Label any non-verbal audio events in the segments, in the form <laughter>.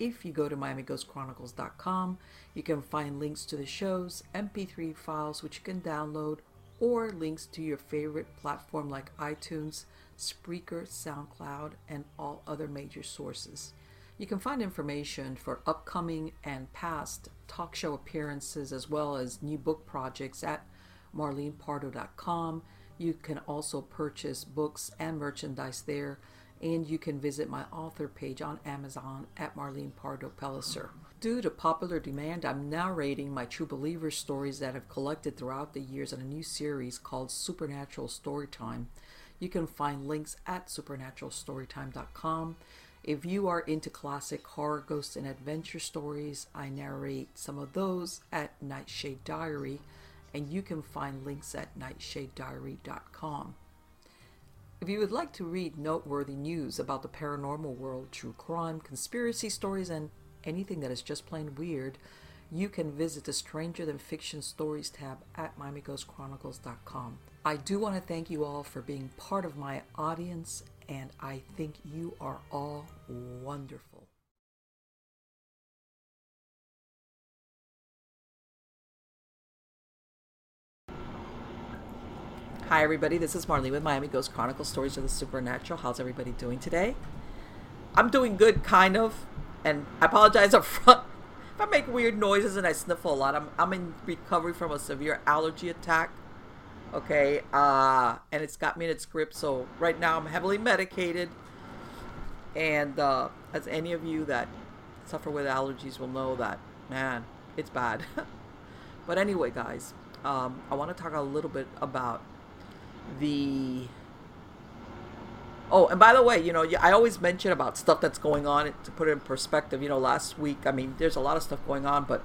If you go to MiamiGhostChronicles.com, you can find links to the shows, MP3 files which you can download, or links to your favorite platform like iTunes, Spreaker, SoundCloud, and all other major sources. You can find information for upcoming and past talk show appearances as well as new book projects at marlenepardo.com. You can also purchase books and merchandise there and you can visit my author page on Amazon at Marlene Pardo Pellicer. Due to popular demand, I'm narrating my True Believer stories that I've collected throughout the years in a new series called Supernatural Storytime. You can find links at supernaturalstorytime.com. If you are into classic horror, ghost, and adventure stories, I narrate some of those at Nightshade Diary, and you can find links at nightshadediary.com. If you would like to read noteworthy news about the paranormal world, true crime, conspiracy stories, and anything that is just plain weird, you can visit the Stranger Than Fiction Stories tab at MiamiGhostChronicles.com. I do want to thank you all for being part of my audience, and I think you are all wonderful. Hi, everybody. This is Marlene with Miami Ghost Chronicles Stories of the Supernatural. How's everybody doing today? I'm doing good, kind of. And I apologize <laughs> up front if I make weird noises and I sniffle a lot. I'm, I'm in recovery from a severe allergy attack. Okay. Uh, and it's got me in its grip. So right now I'm heavily medicated. And uh, as any of you that suffer with allergies will know that, man, it's bad. <laughs> but anyway, guys, um, I want to talk a little bit about the oh and by the way you know i always mention about stuff that's going on to put it in perspective you know last week i mean there's a lot of stuff going on but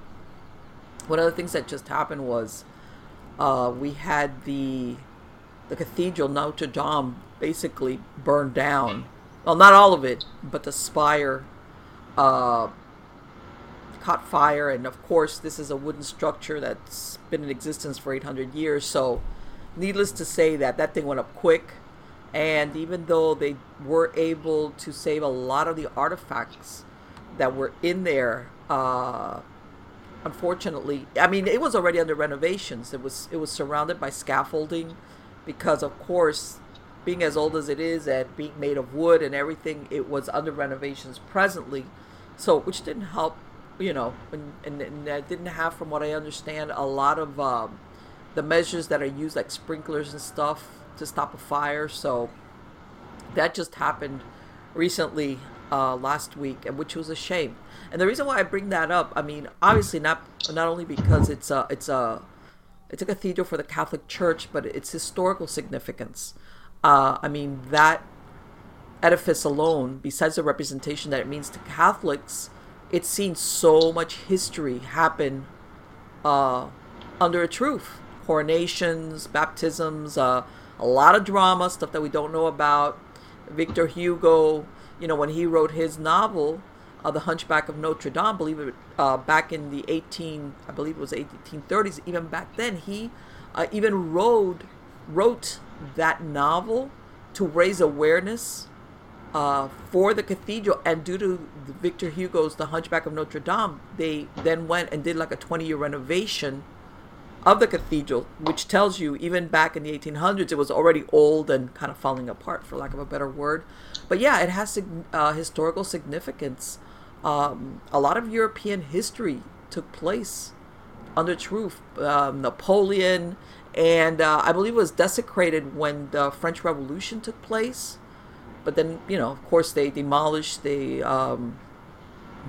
one of the things that just happened was uh, we had the the cathedral notre dame basically burned down. Well not all of it but the spire uh, caught fire and of course this is a wooden structure that's been in existence for 800 years so needless to say that that thing went up quick. And even though they were able to save a lot of the artifacts that were in there uh, unfortunately i mean it was already under renovations. It was it was surrounded by scaffolding because of course being as old as it is and being made of wood and everything it was under renovations presently. So which didn't help you know and, and, and I didn't have from what i understand a lot of um, the measures that are used, like sprinklers and stuff, to stop a fire. So that just happened recently uh, last week, and which was a shame. And the reason why I bring that up, I mean, obviously not not only because it's a it's a it's a cathedral for the Catholic Church, but its historical significance. Uh, I mean that edifice alone, besides the representation that it means to Catholics, it's seen so much history happen uh, under its roof coronations, baptisms, uh, a lot of drama, stuff that we don't know about. Victor Hugo, you know, when he wrote his novel, uh, the Hunchback of Notre Dame. Believe it, uh, back in the 18, I believe it was 1830s. Even back then, he uh, even wrote wrote that novel to raise awareness uh, for the cathedral. And due to Victor Hugo's The Hunchback of Notre Dame, they then went and did like a 20 year renovation of the cathedral, which tells you even back in the 1800s it was already old and kind of falling apart, for lack of a better word. But yeah, it has uh, historical significance. Um, a lot of European history took place under its roof. Um, Napoleon, and uh, I believe it was desecrated when the French Revolution took place. But then, you know, of course, they demolished, they um,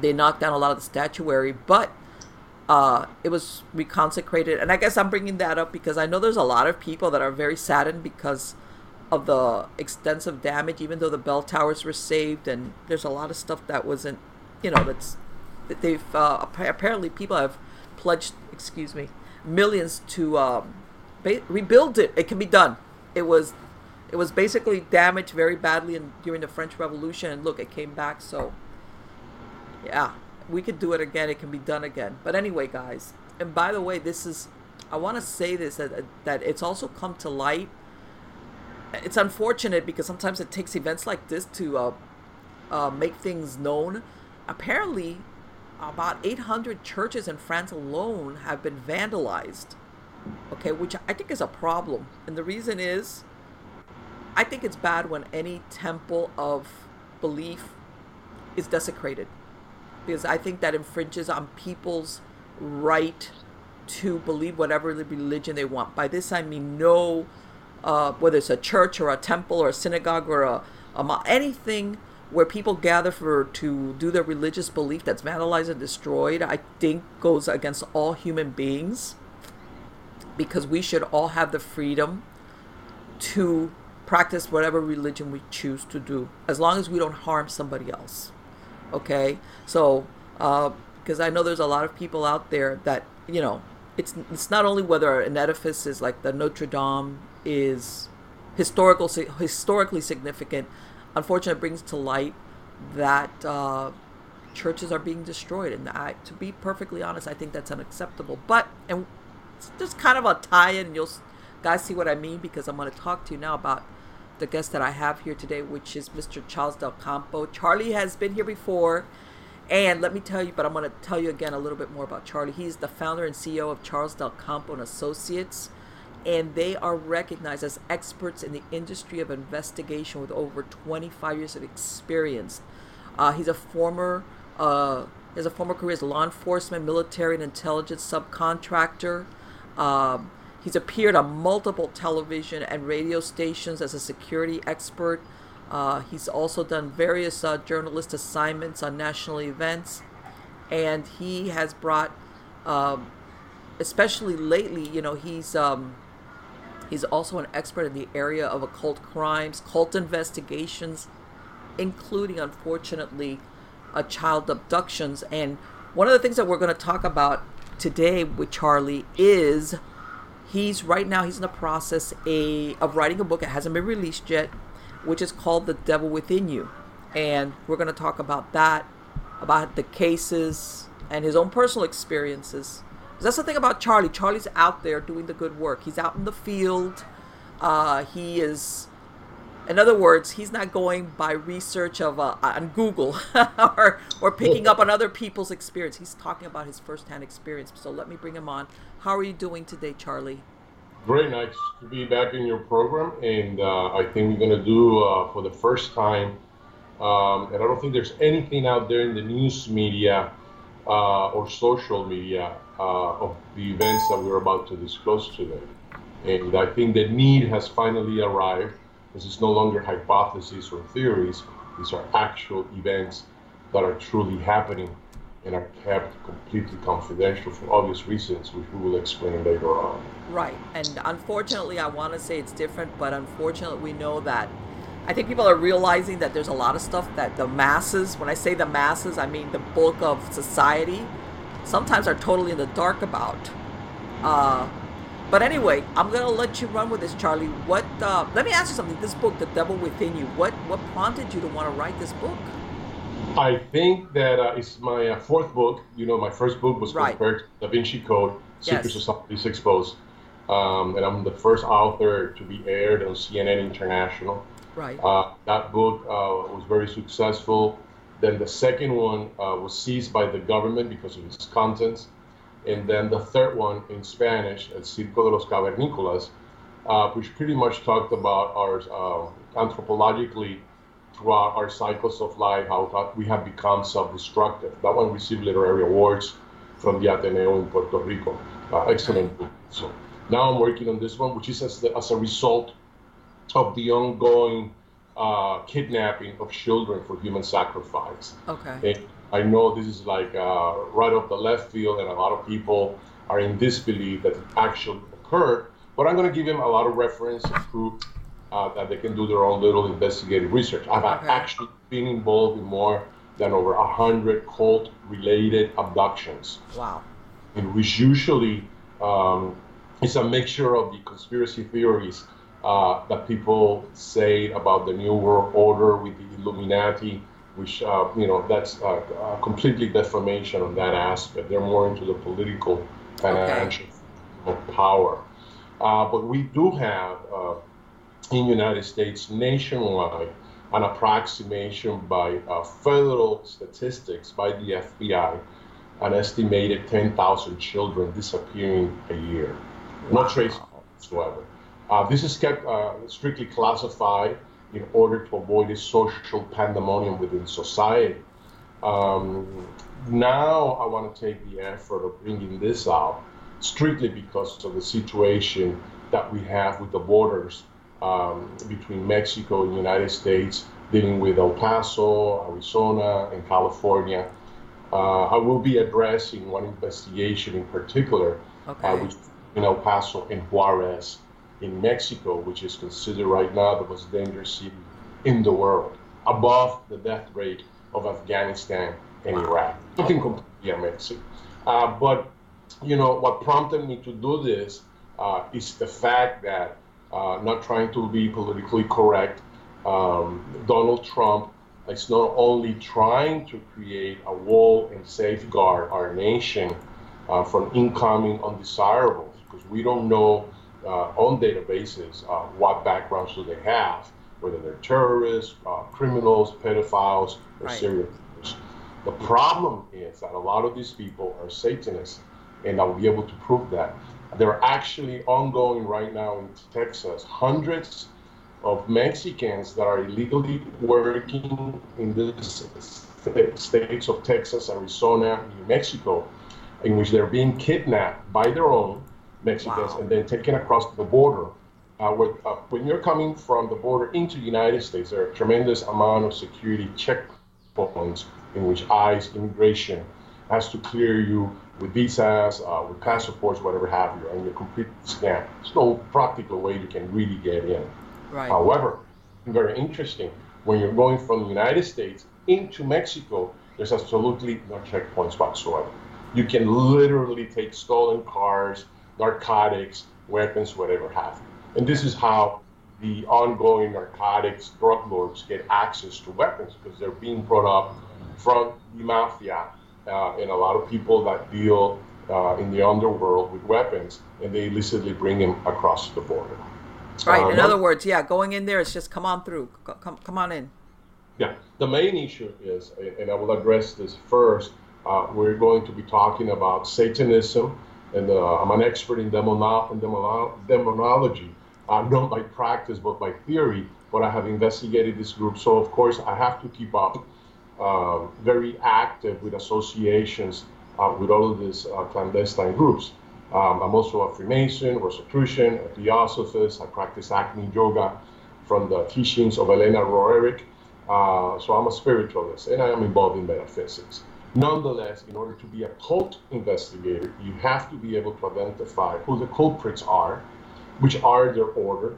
they knocked down a lot of the statuary, but uh, it was reconsecrated. And I guess I'm bringing that up because I know there's a lot of people that are very saddened because of the extensive damage, even though the bell towers were saved, and there's a lot of stuff that wasn't, you know, that's that they've uh, apparently people have pledged, excuse me, millions to um, ba- rebuild it. It can be done. It was it was basically damaged very badly in, during the French Revolution, and look, it came back. So yeah, we could do it again. It can be done again. But anyway, guys, and by the way, this is I want to say this that that it's also come to light. It's unfortunate because sometimes it takes events like this to uh, uh, make things known. Apparently, about 800 churches in France alone have been vandalized. Okay, which I think is a problem, and the reason is, I think it's bad when any temple of belief is desecrated because I think that infringes on people's right to believe whatever religion they want. By this I mean no, uh, whether it's a church or a temple or a synagogue or a, a anything where people gather for to do their religious belief that's vandalized and destroyed. I think goes against all human beings because we should all have the freedom to practice whatever religion we choose to do as long as we don't harm somebody else okay? So because uh, i know there's a lot of people out there that you know it's it's not only whether an edifice is like the notre dame is historical historically significant unfortunately brings to light that uh, churches are being destroyed. And I, to be perfectly honest i think that's unacceptable. But and it's just kind of a tie-in you'll guys see what i mean? Because i'm going to talk to you now about the guest that I have here today, which is Mr. Charles Del Campo. Charlie has been here before, and let me tell you, but I'm going to tell you again a little bit more about Charlie. He's the founder and CEO of Charles Del Campo and Associates, and they are recognized as experts in the industry of investigation with over 25 years of experience. Uh, he's a former uh, has a former career as law enforcement, military, and intelligence subcontractor. Um, He's appeared on multiple television and radio stations as a security expert. Uh, he's also done various uh, journalist assignments on national events, and he has brought, um, especially lately, you know, he's um, he's also an expert in the area of occult crimes, cult investigations, including, unfortunately, uh, child abductions. And one of the things that we're going to talk about today with Charlie is he's right now he's in the process a, of writing a book it hasn't been released yet which is called the devil within you. And we're going to talk about that about the cases and his own personal experiences. That's the thing about charlie. Charlie's out there doing the good work. He's out in the field. Uh, he is in other words, he's not going by research of uh, on Google <laughs> or or picking up on other people's experience. He's talking about his firsthand experience. So let me bring him on. How are you doing today, Charlie? Very nice to be back in your program, and uh, I think we're going to do uh, for the first time. Um, and I don't think there's anything out there in the news media uh, or social media uh, of the events that we're about to disclose today. And I think the need has finally arrived this is no longer hypotheses or theories. These are actual events that are truly happening and are kept completely confidential for obvious reasons, which we will explain later on. Right. And unfortunately, I want to say it's different, but unfortunately, we know that. I think people are realizing that there's a lot of stuff that the masses, when I say the masses, I mean the bulk of society, sometimes are totally in the dark about. Uh, but anyway, I'm gonna let you run with this, Charlie. What? Uh, let me ask you something. This book, The Devil Within You. What? What prompted you to want to write this book? I think that uh, it's my uh, fourth book. You know, my first book was Right. compared to Da Vinci Code, Secret Yes. Societies Exposed. Um, and I'm the first author to be aired on CNN International. Right. Uh, that book uh, was very successful. Then the second one uh, was seized by the government because of its contents. And then the third one in Spanish, El Circo de los Cavernícolas, uh, which pretty much talked about our uh, anthropologically throughout our cycles of life, how we have become self-destructive. That one received literary awards from the Ateneo in Puerto Rico. Uh, excellent book. So now I'm working on this one, which is as, the, as a result of the ongoing uh, kidnapping of children for human sacrifice. Okay. And I know this is like uh, right off the left field, and a lot of people are in disbelief that it actually occurred. But I'm going to give them a lot of reference and proof uh, that they can do their own little investigative research. I've Okay. actually been involved in more than over a hundred cult-related abductions Wow. and which usually um, is a mixture of the conspiracy theories uh, that people say about the New World Order with the Illuminati, which, uh, you know, that's uh, uh, completely defamation on that aspect. They're more into the political, financial power. Uh, but we do have uh, in United States nationwide an approximation by uh, federal statistics by the FBI an estimated 10,000 children disappearing a year. No trace whatsoever. Uh, this is kept uh, strictly classified in order to avoid a social pandemonium within society. Um, now I want to take the effort of bringing this out strictly because of the situation that we have with the borders um, between Mexico and the United States, dealing with El Paso, Arizona, and California. Uh, I will be addressing one investigation in particular, Okay. uh, which in El Paso and Juarez in Mexico, which is considered right now the most dangerous city in the world, above the death rate of Afghanistan and Iraq. Nothing completely amazing. Uh, but you know what prompted me to do this uh, is the fact that uh, not trying to be politically correct, um, Donald Trump is not only trying to create a wall and safeguard our nation uh, from incoming undesirables, because we don't know uh, on databases uh, what backgrounds do they have, whether they're terrorists, uh, criminals, pedophiles, or Right. serial killers. The problem is that a lot of these people are Satanists, and I'll be able to prove that. There are actually ongoing right now in Texas hundreds of Mexicans that are illegally working in the states of Texas, Arizona, New Mexico, in which they're being kidnapped by their own Mexicans Wow. and then taken across the border. Uh, where, uh, when you're coming from the border into the United States, there are a tremendous amount of security checkpoints in which ICE immigration has to clear you with visas, uh, with passports, whatever have you, and you're completely scanned. There's no practical way you can really get in. Right. However, very interesting, when you're going from the United States into Mexico, there's absolutely no checkpoints whatsoever. You can literally take stolen cars, narcotics, weapons, whatever have you. And this is how the ongoing narcotics drug lords get access to weapons because they're being brought up from the mafia uh, and a lot of people that deal uh, in the underworld with weapons, and they illicitly bring them across the border. Right. Uh, In other words, yeah, going in there is just come on through. Come, come on in. Yeah, the main issue is, and I will address this first. Uh, we're going to be talking about Satanism, and uh, I'm an expert in, demono- demono- demonology, uh, not by practice but by theory. But I have investigated this group, so of course I have to keep up um, very active with associations uh, with all of these uh, clandestine groups. Um, I'm also a Freemason, Rosicrucian, a Theosophist. I practice Agni Yoga from the teachings of Elena Roerich. Uh, so I'm a spiritualist and I am involved in metaphysics. Nonetheless, in order to be a cult investigator, you have to be able to identify who the culprits are, which are their order,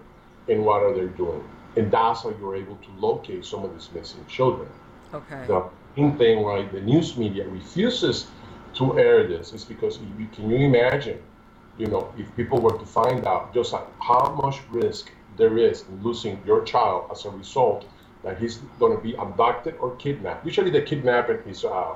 and what are they doing. And that's how you're able to locate some of these missing children. Okay. The main thing why the news media refuses to air this is because you, can you imagine, you know, if people were to find out just how much risk there is in losing your child as a result that he's going to be abducted or kidnapped. Usually, the kidnapping is uh,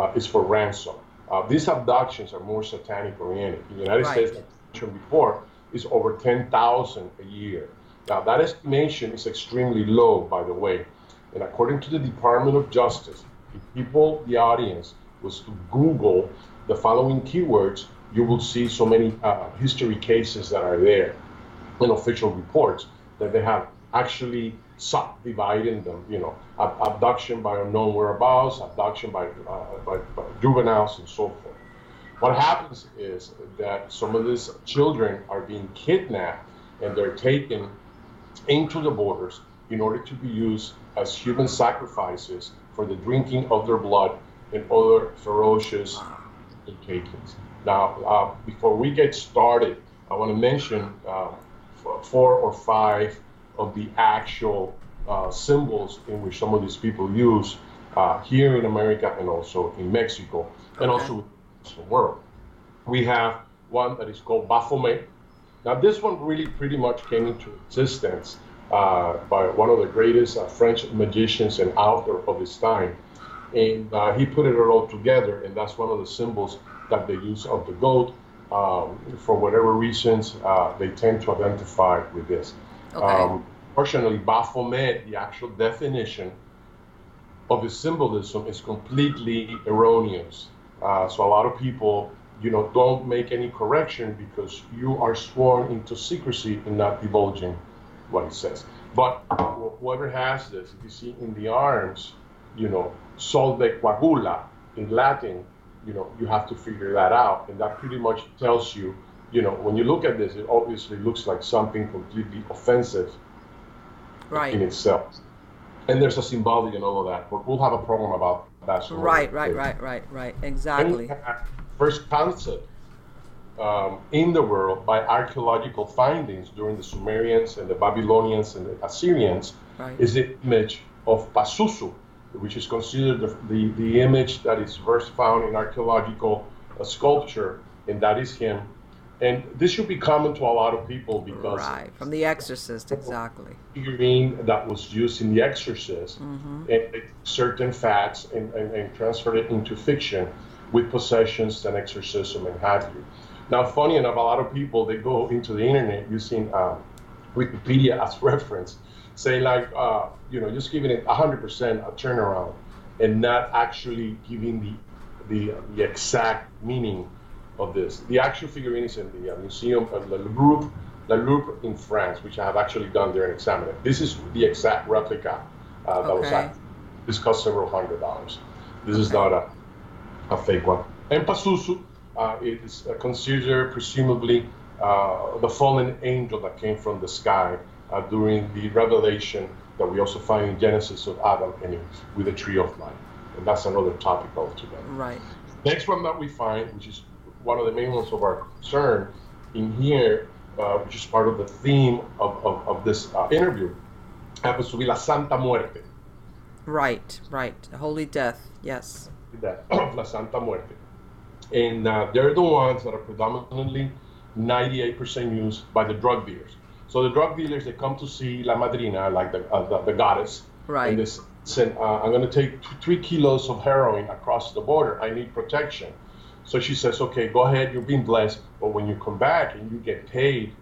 uh, is for ransom. Uh, these abductions are more satanic oriented. In the United Right. States, mentioned before, is over 10,000 a year. Now, that estimation is extremely low, by the way. And according to the Department of Justice, if people, the audience, was to Google the following keywords, you will see so many uh, history cases that are there in official reports that they have actually subdivided them, you know, ab- abduction by unknown whereabouts, abduction by, uh, by, by juveniles, and so forth. What happens is that some of these children are being kidnapped and they're taken into the borders in order to be used as human sacrifices for the drinking of their blood and other ferocious occasions. Now, uh, before we get started, I want to mention uh, four or five of the actual uh, symbols in which some of these people use uh, here in America and also in Mexico and Okay. also the world. We have one that is called Baphomet. Now, this one really pretty much came into existence uh, by one of the greatest uh, French magicians and author of his time. And uh, he put it all together, and that's one of the symbols that they use of the goat. Um, for whatever reasons, uh, they tend to identify with this. Okay. fortunately, Baphomet, the actual definition of the symbolism is completely erroneous. Uh, so a lot of people, you know, don't make any correction because you are sworn into secrecy and not divulging what it says. But whoever has this, if you see in the arms, you know, solve et coagula in Latin, you know, you have to figure that out, and that pretty much tells you, you know, when you look at this, it obviously looks like something completely offensive right. in itself. And there's a symbology and all of that, but we'll have a program about that. Right, right, right, right, right. Exactly. First concept um, in the world by archaeological findings during the Sumerians and the Babylonians and the Assyrians Right. is the image of Pazuzu, which is considered the, the, the image that is first found in archaeological uh, sculpture, and that is him. And this should be common to a lot of people because Right. From The Exorcist, exactly. figurine that was used in The Exorcist Mm-hmm. and certain facts and, and, and transfer it into fiction with possessions and exorcism and have you. Now, funny enough, a lot of people they go into the internet using um, Wikipedia as <laughs> reference, say like, uh, you know, just giving it 100% a turnaround and not actually giving the, the, the exact meaning of this. The actual figurine is in the uh, Museum of Le Louvre, Le Louvre in France, which I have actually gone there and examined it. This is the exact replica uh, that was Okay. at. This cost several hundred dollars. This is not a, a fake one. And Pazuzu uh, is uh, considered presumably uh, the fallen angel that came from the sky uh, during the revelation that we also find in Genesis of Adam and Eve with the tree of life. And that's another topic altogether. Right. Next one that we find, which is one of the main ones of our concern in here, uh, which is part of the theme of, of, of this uh, interview, happens to be La Santa Muerte. Right. Right. Holy Death. Yes. of <clears throat> La Santa Muerte. And uh, they're the ones that are predominantly 98% used by the drug dealers. So the drug dealers, they come to see La Madrina, like the, uh, the, the goddess. Right. And they s- said, uh, I'm going to take t- three kilos of heroin across the border. I need protection. So she says, okay, go ahead. You're being blessed. But when you come back and you get paid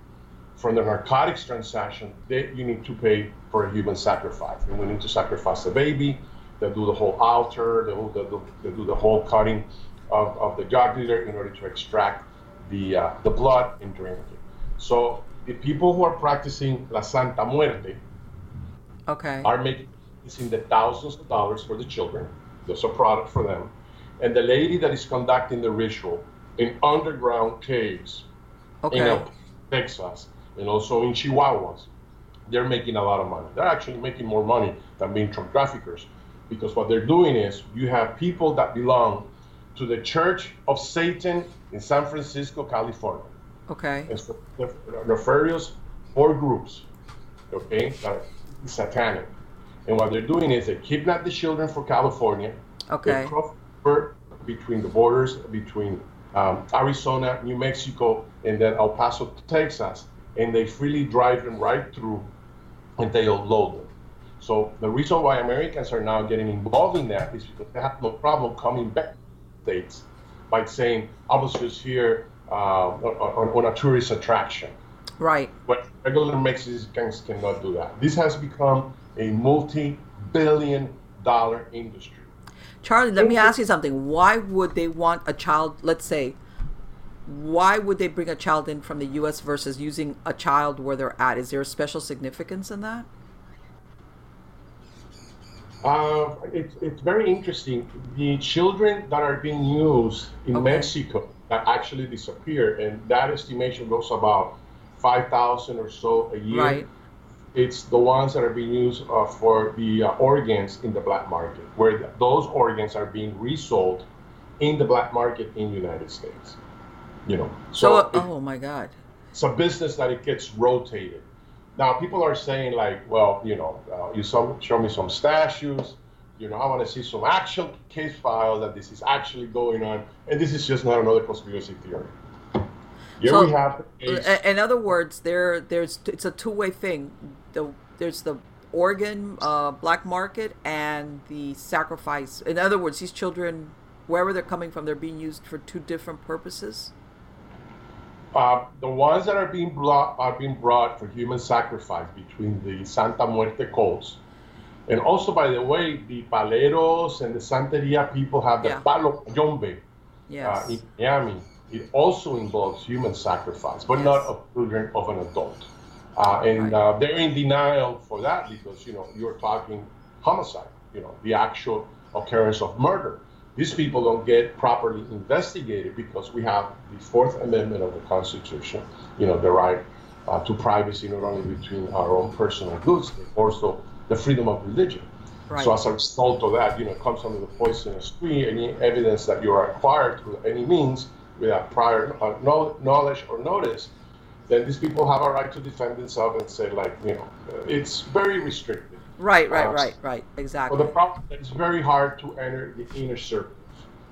from the narcotics transaction, they, you need to pay for a human sacrifice. And we need to sacrifice the baby. They do the whole altar. They do, they do, they do the whole cutting of, of the drug dealer in order to extract the, uh, the blood and drink it. So the people who are practicing La Santa Muerte Okay. are making it's in the thousands of dollars for the children. There's a product for them. And the lady that is conducting the ritual in underground caves in El Texas and also in Chihuahuas, they're making a lot of money. They're actually making more money than being drug traffickers because what they're doing is you have people that belong to the Church of Satan in San Francisco, California. Okay. It's nefarious four groups, okay, that are satanic. And what they're doing is they kidnap the children for California. Okay. They cross between the borders between um, Arizona, New Mexico, and then El Paso, Texas, and they freely drive them right through, and they unload them. So the reason why Americans are now getting involved in that is because they have no problem coming back to States by saying, I was just here uh, on, on, a tourist attraction. Right. But regular Mexicans cannot do that. This has become a multi billion dollar industry. Charlie, let me ask you something. Why would they want a child, let's say, why would they bring a child in from the US versus using a child where they're at? Is there a special significance in that? Uh, it's, it's very interesting. The children that are being used in okay. Mexico that actually disappear, and that estimation goes about 5,000 or so a year. Right. It's the ones that are being used uh, for the uh, organs in the black market, where those organs are being resold in the black market in the United States. You know. So, so oh my God. It's a business that it gets rotated. Now people are saying like, well, you know, uh, you some, show me some statues. You know, I want to see some actual case files that this is actually going on, and this is just not another conspiracy theory. Here so, we have. A, in other words, there, there's it's a two-way thing. The, there's the organ uh, black market and the sacrifice. In other words, these children, wherever they're coming from, they're being used for two different purposes. Uh, the ones that are being brought are being brought for human sacrifice between the Santa Muerte cults. And also, by the way, the Paleros and the Santeria people have the yeah. Palo Yombe yes. uh, in Miami. It also involves human sacrifice, but yes. not of children of an adult. Uh, and. Uh, they're in denial for that because, you know, you're talking homicide, you know, the actual occurrence of murder these people don't get properly investigated because we have the Fourth Amendment of the Constitution, you know, the right uh, to privacy not only between our own personal goods, but also the freedom of religion. Right. So as a result of that, you know, it comes under the poisonous tree. Any evidence that you are acquired through any means without prior uh, knowledge or notice, then these people have a right to defend themselves and say, like, you know, it's very restricted. Right, right, uh, right, right. Exactly. But the problem is it's very hard to enter the inner circle,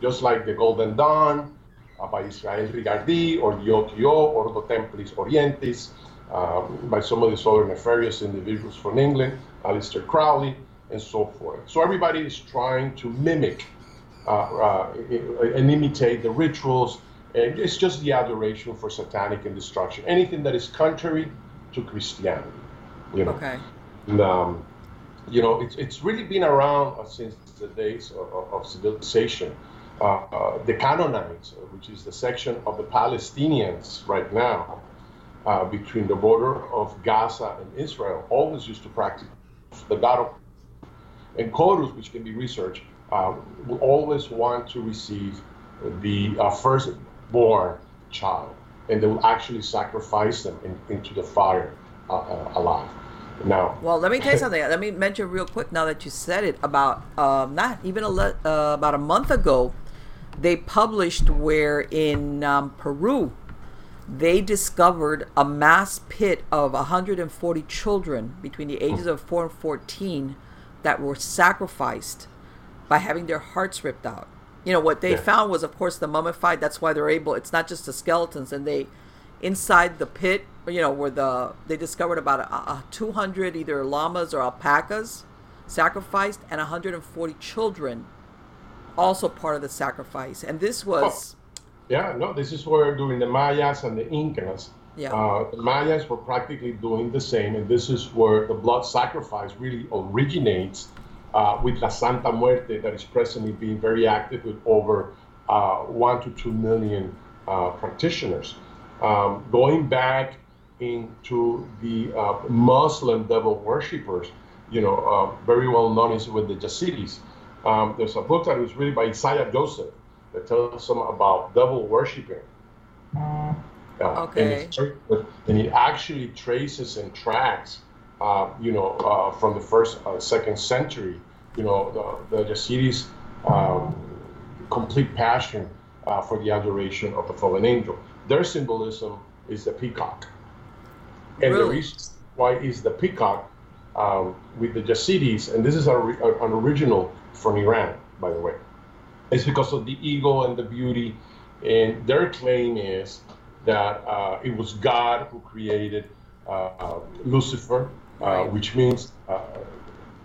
just like the Golden Dawn uh, by Israel Regardie or the OTO or the Templi Orientis um, by some of these other nefarious individuals from England, Aleister Crowley, and so forth. So everybody is trying to mimic uh, uh, and imitate the rituals, it's just the adoration for satanic and destruction. Anything that is contrary to Christianity, you know. Okay. And, um, you know, it's, it's really been around uh, since the days of, of civilization. Uh, uh, the Canaanites, uh, which is the section of the Palestinians right now uh, between the border of Gaza and Israel, always used to practice the god of. And Horus, which can be researched, uh, will always want to receive the firstborn child, and they will actually sacrifice them in, into the fire alive. Now, Well, let me tell you <laughs> something. let me mention real quick now that you said it about um, not even a le- uh, about a month ago, they published where in um, Peru they discovered a mass pit of 140 children between the ages of 4 and 14 that were sacrificed by having their hearts ripped out. You know what they yeah. found was of course the mummified that's why they're able it's not just the skeletons and they inside the pit you know, where the they discovered about a, a 200 either llamas or alpacas sacrificed and 140 children also part of the sacrifice. And this was. Oh. Yeah, no, this is where during the Mayas and the Incas, yeah. Uh, the Mayas were practically doing the same, and this is where the blood sacrifice really originates uh, with La Santa Muerte, that is presently being very active with over uh, one to two million uh, practitioners. Um, going back into the uh, Muslim devil worshippers, you know, uh, very well known is with the Yazidis. Um, there's a book that was written by Isaiah Joseph that tells them about devil worshiping. Uh, okay. And, and, it actually traces and tracks, uh, you know, uh, from the first, uh, second century, you know, the, the Yazidis' um, complete passion for the adoration of the fallen angel. Their symbolism is the peacock. And really? the reason why is the peacock um, with the Yazidis, and this is a, a, an original from Iran, by the way, it's because of the ego and the beauty. And their claim is that uh, it was God who created uh, uh, Lucifer, uh, right. which means uh,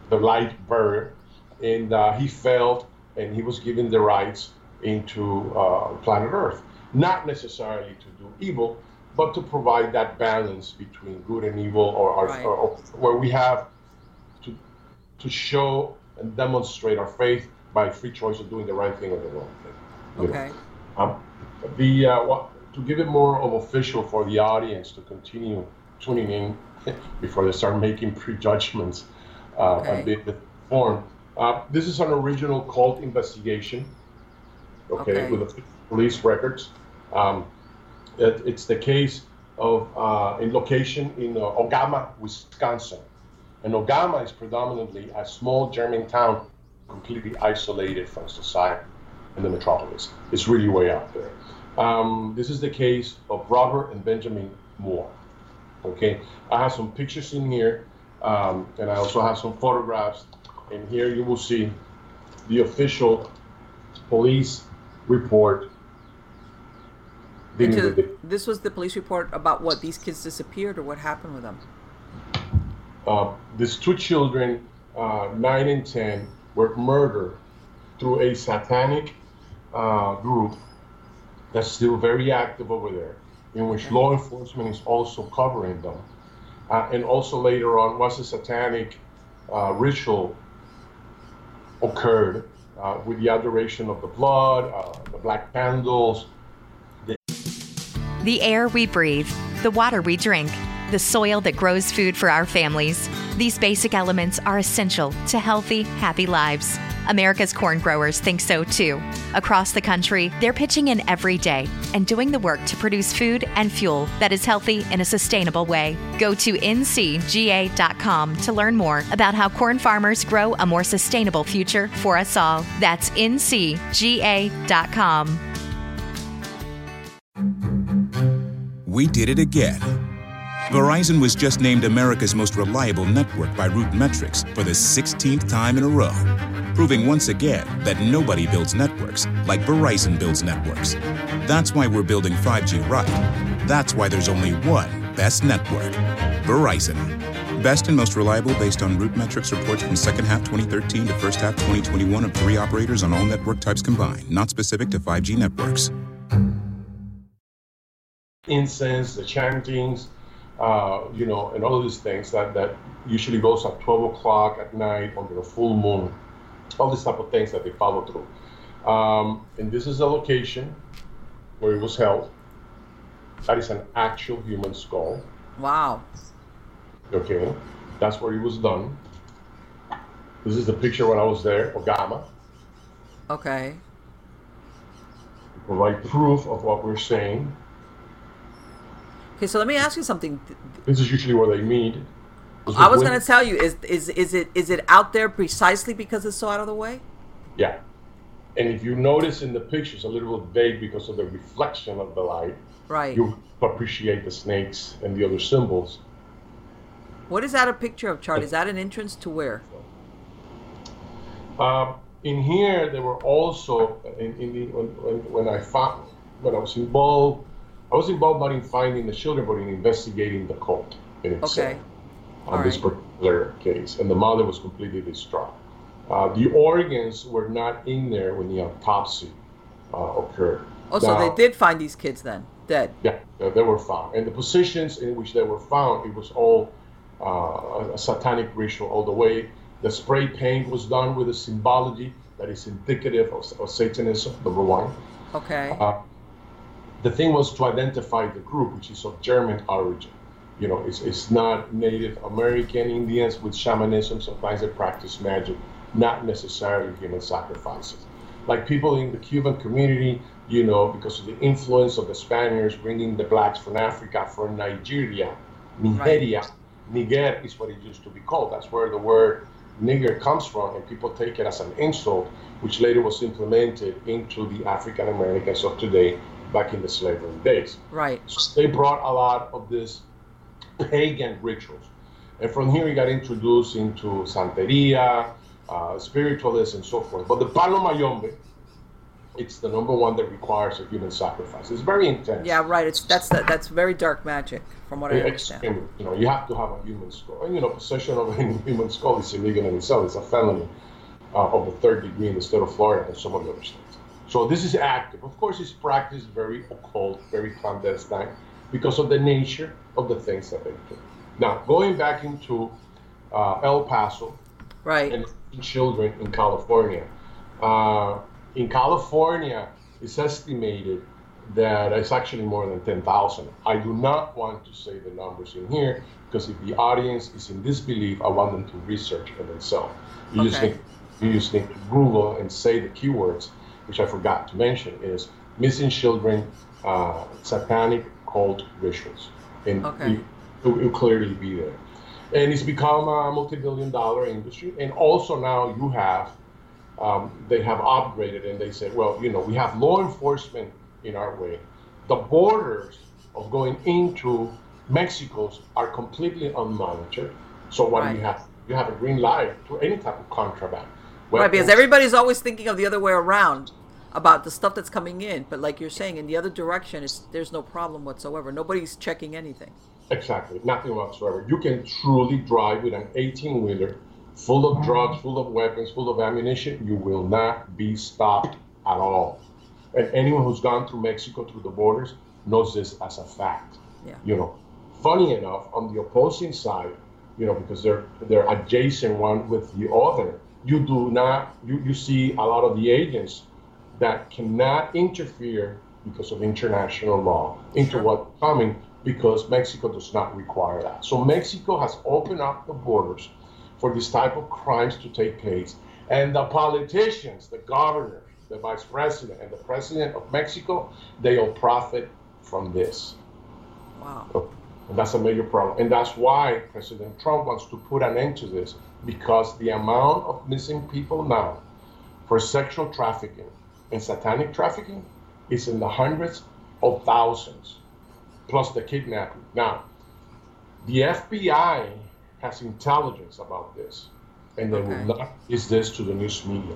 the light bearer, and uh, he failed, and he was given the rights into uh, planet Earth, not necessarily to do evil, but to provide that balance between good and evil, or, or, Right. or, or where we have to to show and demonstrate our faith by free choice of doing the right thing or the wrong thing. Okay. Um, the uh, to give it more of official for the audience to continue tuning in before they start making prejudgments uh, Okay. on the, form. Uh, this is an original cult investigation. Okay, Okay. with the police records. Um, it, it's the case of uh, in location in uh, Ogema, Wisconsin. And Ogema is predominantly a small German town, completely isolated from society in the metropolis. It's really way out there. Um, this is the case of Robert and Benjamin Moore. Okay, I have some pictures in here, um, and I also have some photographs. And here you will see the official police report this was the police report about what these kids disappeared or what happened with them. uh, these two children, uh, nine and ten, were murdered through a satanic uh, group that's still very active over there, in which law enforcement is also covering them. Uh, and also later on, once a satanic uh, ritual occurred uh, with the adoration of the blood, uh, the black candles, The air we breathe, the water we drink, the soil that grows food for our families. These basic elements are essential to healthy, happy lives. America's corn growers think so too. Across the country, they're pitching in every day and doing the work to produce food and fuel that is healthy in a sustainable way. Go to ncga.com to learn more about how corn farmers grow a more sustainable future for us all. That's ncga.com. We did it again. Verizon was just named America's most reliable network by Root Metrics for the 16th time in a row, proving once again that nobody builds networks like Verizon builds networks. That's why we're building 5G right. That's why there's only one best network Verizon. Best and most reliable based on Root Metrics reports from second half 2013 to first half 2021 of three operators on all network types combined, not specific to 5G networks. incense, the chantings, uh, you know, and all these things that, that usually goes at 12 o'clock at night under a full moon, all these type of things that they follow through. Um, and this is the location where it was held. That is an actual human skull. Wow. Okay, that's where it was done. This is the picture when I was there, Ogema. Okay. Provide proof of what we're saying. Okay, so let me ask you something. This is usually where they meet. I was going to tell you is is is it is it out there precisely because it's so out of the way? Yeah. And if you notice in the pictures, a little bit vague because of the reflection of the light, Right. you appreciate the snakes and the other symbols. What is that a picture of, Charlie? Is that an entrance to where? Um, in here, there were also in, in the when, when, when I found when I was involved, I was involved not in finding the children, but in investigating the cult in itself Okay. On right. particular case, and the mother was completely distraught. Uh, the organs were not in there when the autopsy uh, occurred. Oh, so Now- they did find these kids then dead. Yeah, they, they were found. And the positions in which they were found, it was all uh, a satanic ritual all the way. The spray paint was done with a symbology that is indicative of, of Satanism, number one. Okay. Uh, the thing was to identify the group, which is of German origin. You know, it's, it's not Native American Indians with shamanism. Sometimes they practice magic, not necessarily human sacrifices. Like people in the Cuban community, you know, because of the influence of the Spaniards bringing the blacks from Africa, from Nigeria, Nigeria. Niger is what it used to be called. That's where the word nigger comes from, and people take it as an insult, which later was implemented into the African Americans of today back in the slavery days. right. So they brought a lot of these pagan rituals. And from here, we got introduced into Santeria, uh, spiritualists, and so forth. But the Palo Mayombe it's the number one that requires a human sacrifice. It's very intense. Yeah, right. It's that's that's very dark magic, from what I understand. Extremely. You know, you have to have a human skull, and you know, possession of a <laughs> human skull is illegal in itself. It's a felony uh, of the third degree in the state of Florida and some of the other states. So this is active. Of course, it's practiced very occult, very clandestine, because of the nature of the things that they do. Now, going back into uh, El Paso, right, and children in California. Uh, in California, it's estimated that it's actually more than 10,000. I do not want to say the numbers in here because if the audience is in disbelief, I want them to research for themselves. You, Okay. just need, you just need to Google and say the keywords, which I forgot to mention, is missing children, uh, satanic cult rituals. And Okay. it, it will clearly be there. And it's become a multi-billion dollar industry. And also now you have um, they have upgraded and they said, well, you know, we have law enforcement in our way. The borders of going into Mexico's are completely unmonitored. So what do you have? You have a green light to any type of contraband. right, because everybody's always thinking of the other way around about the stuff that's coming in, but like you're saying, in the other direction, is there's no problem whatsoever. Nobody's checking anything. Exactly, nothing whatsoever. You can truly drive with an 18 wheeler full of drugs, full of weapons, full of ammunition. You will not be stopped at all. And anyone who's gone through Mexico through the borders knows this as a fact. Yeah. You know, funny enough, on the opposing side, you know, because they're they're adjacent one with the other, you do not you, you see a lot of the agents that cannot interfere because of international law into Sure. what's coming because Mexico does not require that. So Mexico has opened up the borders for this type of crimes to take place. And the politicians, the governor, the vice president, and the president of Mexico, they all profit from this. Wow. Oh, and that's a major problem. And that's why President Trump wants to put an end to this because the amount of missing people now for sexual trafficking and satanic trafficking is in the hundreds of thousands, plus the kidnapping. Now, the FBI has intelligence about this, and they Okay. will not release this to the news media.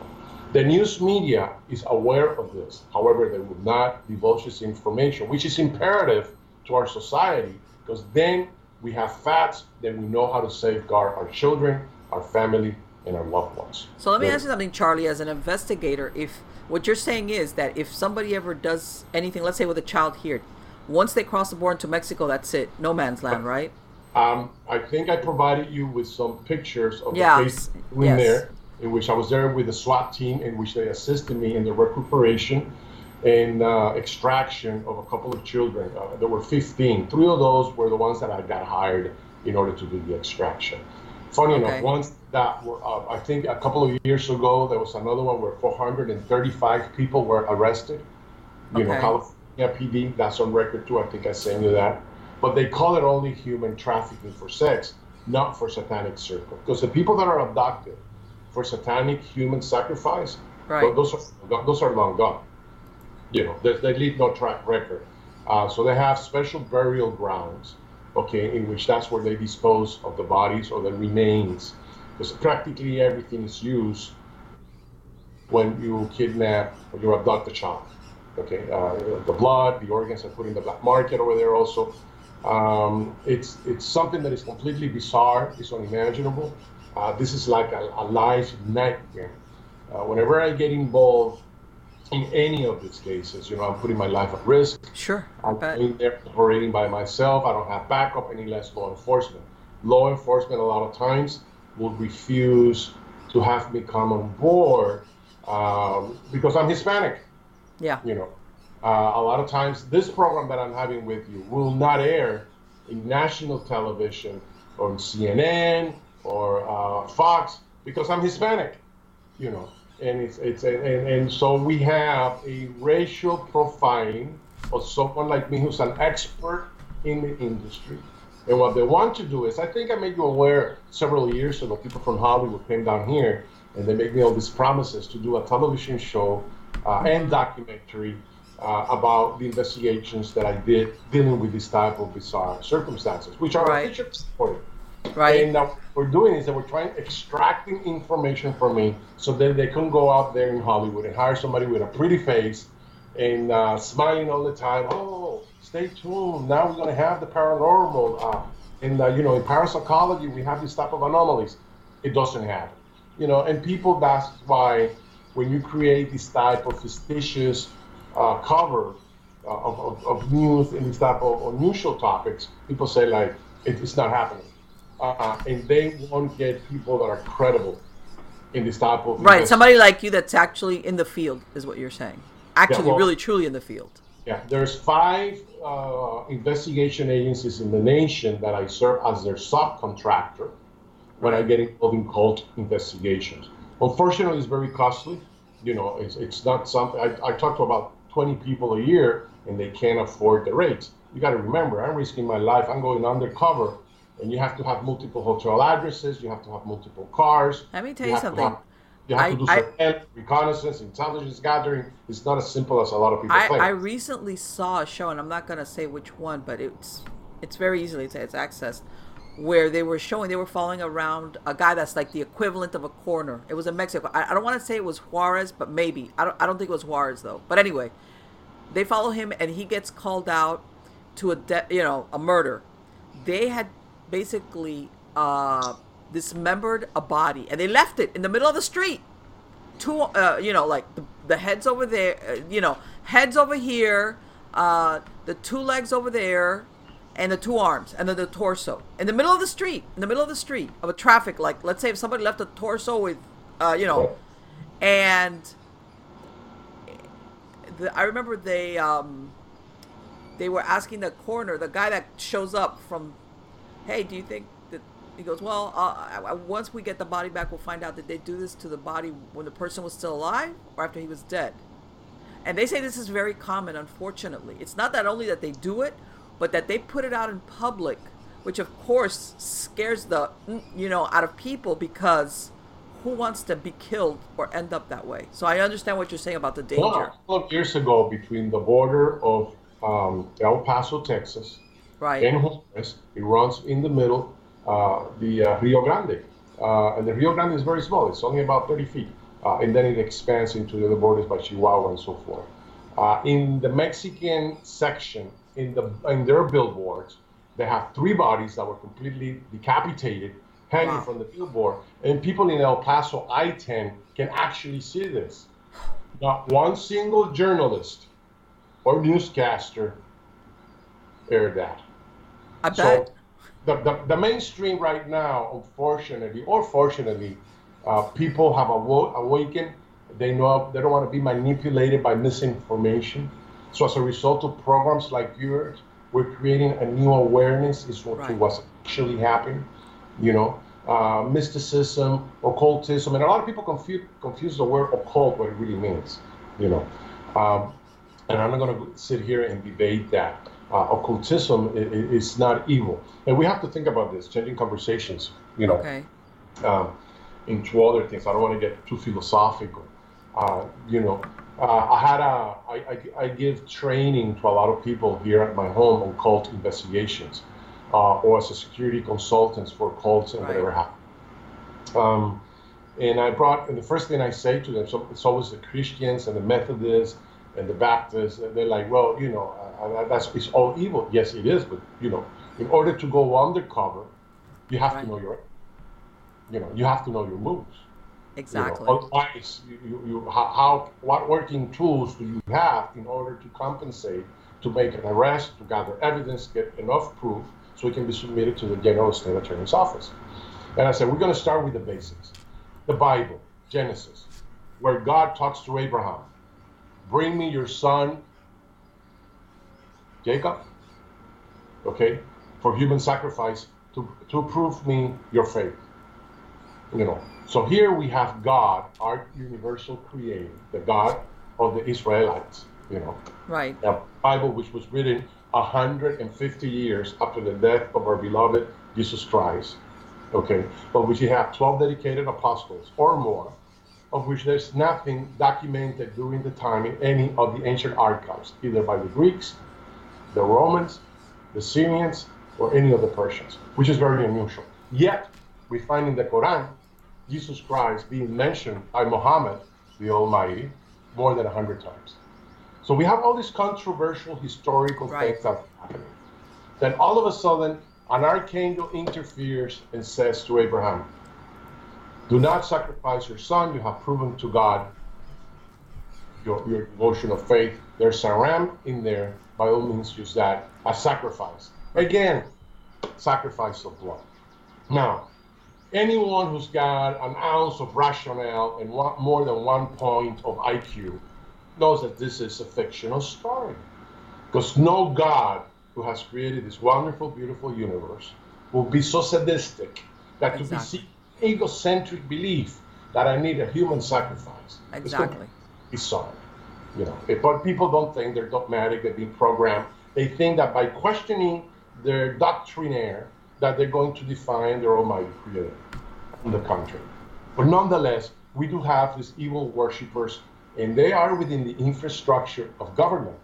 The news media is aware of this. However, they will not divulge this information, which is imperative to our society because then we have facts, then we know how to safeguard our children, our family, and our loved ones. So let me ask you something, Charlie. As an investigator, if what you're saying is that if somebody ever does anything, let's say with a child here, once they cross the border into Mexico, that's it, no man's land, right? Um, I think I provided you with some pictures of Yeah, the case in yes. there, in which I was there with the SWAT team, in which they assisted me in the recuperation and uh, extraction of a couple of children. Uh, there were 15. Three of those were the ones that I got hired in order to do the extraction. Funny Okay. enough, once that were, uh, I think a couple of years ago, there was another one where 435 people were arrested. You know, Okay. California PD, that's on record too. I think I sent you that. But they call it only human trafficking for sex, not for satanic circle. Because the people that are abducted for satanic human sacrifice, Right. those are those are long gone. You know, they, they leave no track record. Uh, so they have special burial grounds, okay, in which that's where they dispose of the bodies or the remains, because practically everything is used when you kidnap or you abduct a child. Okay, uh, the blood, the organs are put in the black market over there also. Um, it's it's something that is completely bizarre. It's unimaginable. Uh, this is like a, a life nightmare. Uh, whenever I get involved in any of these cases, you know, I'm putting my life at risk. Sure. I'm there operating by myself. I don't have backup, any less law enforcement. Law enforcement, a lot of times, will refuse to have me come on board um, because I'm Hispanic. Yeah. You know, uh, a lot of times, this program that I'm having with you will not air in national television or in CNN or uh, Fox because I'm Hispanic. You know, and it's it's and, and so we have a racial profiling of someone like me who's an expert in the industry. And what they want to do is, I think I made you aware several years ago, people from Hollywood came down here and they made me all these promises to do a television show uh, and documentary uh, about the investigations that I did dealing with this type of bizarre circumstances, which are Right. officially supported. Right. And uh, what we're doing is that we're trying extracting information from me so that they can go out there in Hollywood and hire somebody with a pretty face and uh, smiling all the time. Oh, stay tuned. Now we're going to have the paranormal. Uh, and uh, you know, in parapsychology, we have this type of anomalies. It doesn't happen. You know, and people. That's why when you create this type of fictitious uh, cover uh, of, of, of, news and this type of unusual topics, people say like it, it's not happening, uh, and they won't get people that are credible in this type of right. Somebody like you that's actually in the field is what you're saying. Actually, Yeah, well- really, truly in the field. Yeah, there's five uh, investigation agencies in the nation that I serve as their subcontractor when I get involved in cult investigations. Unfortunately, it's very costly. You know, it's, it's not something I, I talk to about 20 people a year and they can't afford the rates. You got to remember, I'm risking my life. I'm going undercover, and you have to have multiple hotel addresses. You have to have multiple cars. Let me tell you you something. have- you have I- to do I- reconnaissance, intelligence gathering. It's not as simple as a lot of people I, think. I recently saw a show, and I'm not gonna say which one, but it's it's very easily it's, it's accessed, where they were showing they were following around a guy that's like the equivalent of a coroner. It was in Mexico. I, I don't want to say it was Juarez, but maybe I don't I don't think it was Juarez though. But anyway, they follow him, and he gets called out to a de- you know a murder. They had basically uh, dismembered a body, and they left it in the middle of the street. Two uh, you know like the, the heads over there uh, you know heads over here uh, the two legs over there and the two arms and then the torso. In the middle of the street in the middle of the street of a traffic like let's say if somebody left a torso with uh, you know and the, i remember they um, they were asking the coroner the guy that shows up from hey do you think that he goes well uh, I- once we get the body back we'll find out that they do this to the body when the person was still alive or after he was dead. And they say this is very common unfortunately. It's not that only that they do it but that they put it out in public which of course scares the mm, you know out of people because who wants to be killed or end up that way? So i understand what you're saying about the danger. Well, a couple of years ago, between the border of um, El Paso, Texas, right Juarez, it runs in the middle, uh, the uh, Rio Grande. Uh, and the Rio Grande is very small, it's only about 30 feet. Uh, and then it expands into the other borders by Chihuahua and so forth. Uh, in the Mexican section, in, the, in their billboards, they have three bodies that were completely decapitated hanging Wow. from the billboard. And people in El Paso I 10 can actually see this. Not one single journalist or newscaster aired that. I bet So the, the, the mainstream right now, unfortunately or fortunately, uh, people have awo- awakened. They know they don't want to be manipulated by misinformation. So as a result of programs like yours, we're creating a new awareness is what, to Right. what's actually happening. You know, uh, mysticism, occultism, and a lot of people confuse confuse the word occult what it really means. You know, um, and I'm not going to sit here and debate that. Uh, occultism i- i- is not evil, and we have to think about this, changing conversations. You know, okay um, into other things. I don't want to get too philosophical. Uh, you know, uh, I had a I, I, I give training to a lot of people here at my home on cult investigations, uh, or as a security consultant for cults and Right. whatever happens. Um, and I brought, and the first thing I say to them, so it's always the Christians and the Methodists and the Baptists, and they're like, well, you know, that's it's all evil. Yes, it is, but you know, in order to go undercover, you have Right. to know your, you know, you have to know your moves. You know, exactly otherwise, you, you, you how, how what working tools do you have in order to compensate, to make an arrest, to gather evidence, get enough proof, so it can be submitted to the General State Attorney's office. And I said, we're going to start with the basics, the Bible, Genesis, where God talks to Abraham, bring me your son, Jacob, okay, for human sacrifice to to prove me your faith you know. So here we have God, our universal creator, the God of the Israelites, you know. right The Bible, which was written 150 years after the death of our beloved Jesus Christ, okay, but which you have 12 dedicated apostles or more, of which there's nothing documented during the time in any of the ancient archives, either by the Greeks, the Romans, the Syrians, or any of the Persians, which is very unusual. Yet, we find in the Quran Jesus Christ being mentioned by Muhammad, the Almighty, more than 100 times. So we have all these controversial historical Right. things that are happening. Then all of a sudden, an archangel interferes and says to Abraham, Do not sacrifice your son. You have proven to God your, your devotion of faith. There's a ram in there. By all means, use that as sacrifice. Again, sacrifice of blood. Now, anyone who's got an ounce of rationale and one, more than one point of IQ knows that this is a fictional story. Because no God who has created this wonderful, beautiful universe will be so sadistic that Exactly. to be egocentric belief that I need a human sacrifice. is Exactly. bizarre. You know, if- but people don't think they're dogmatic, they're being programmed. They think that by questioning their doctrinaire, that they're going to define their almighty creator. On the contrary. But nonetheless, we do have these evil worshippers, and they are within the infrastructure of government.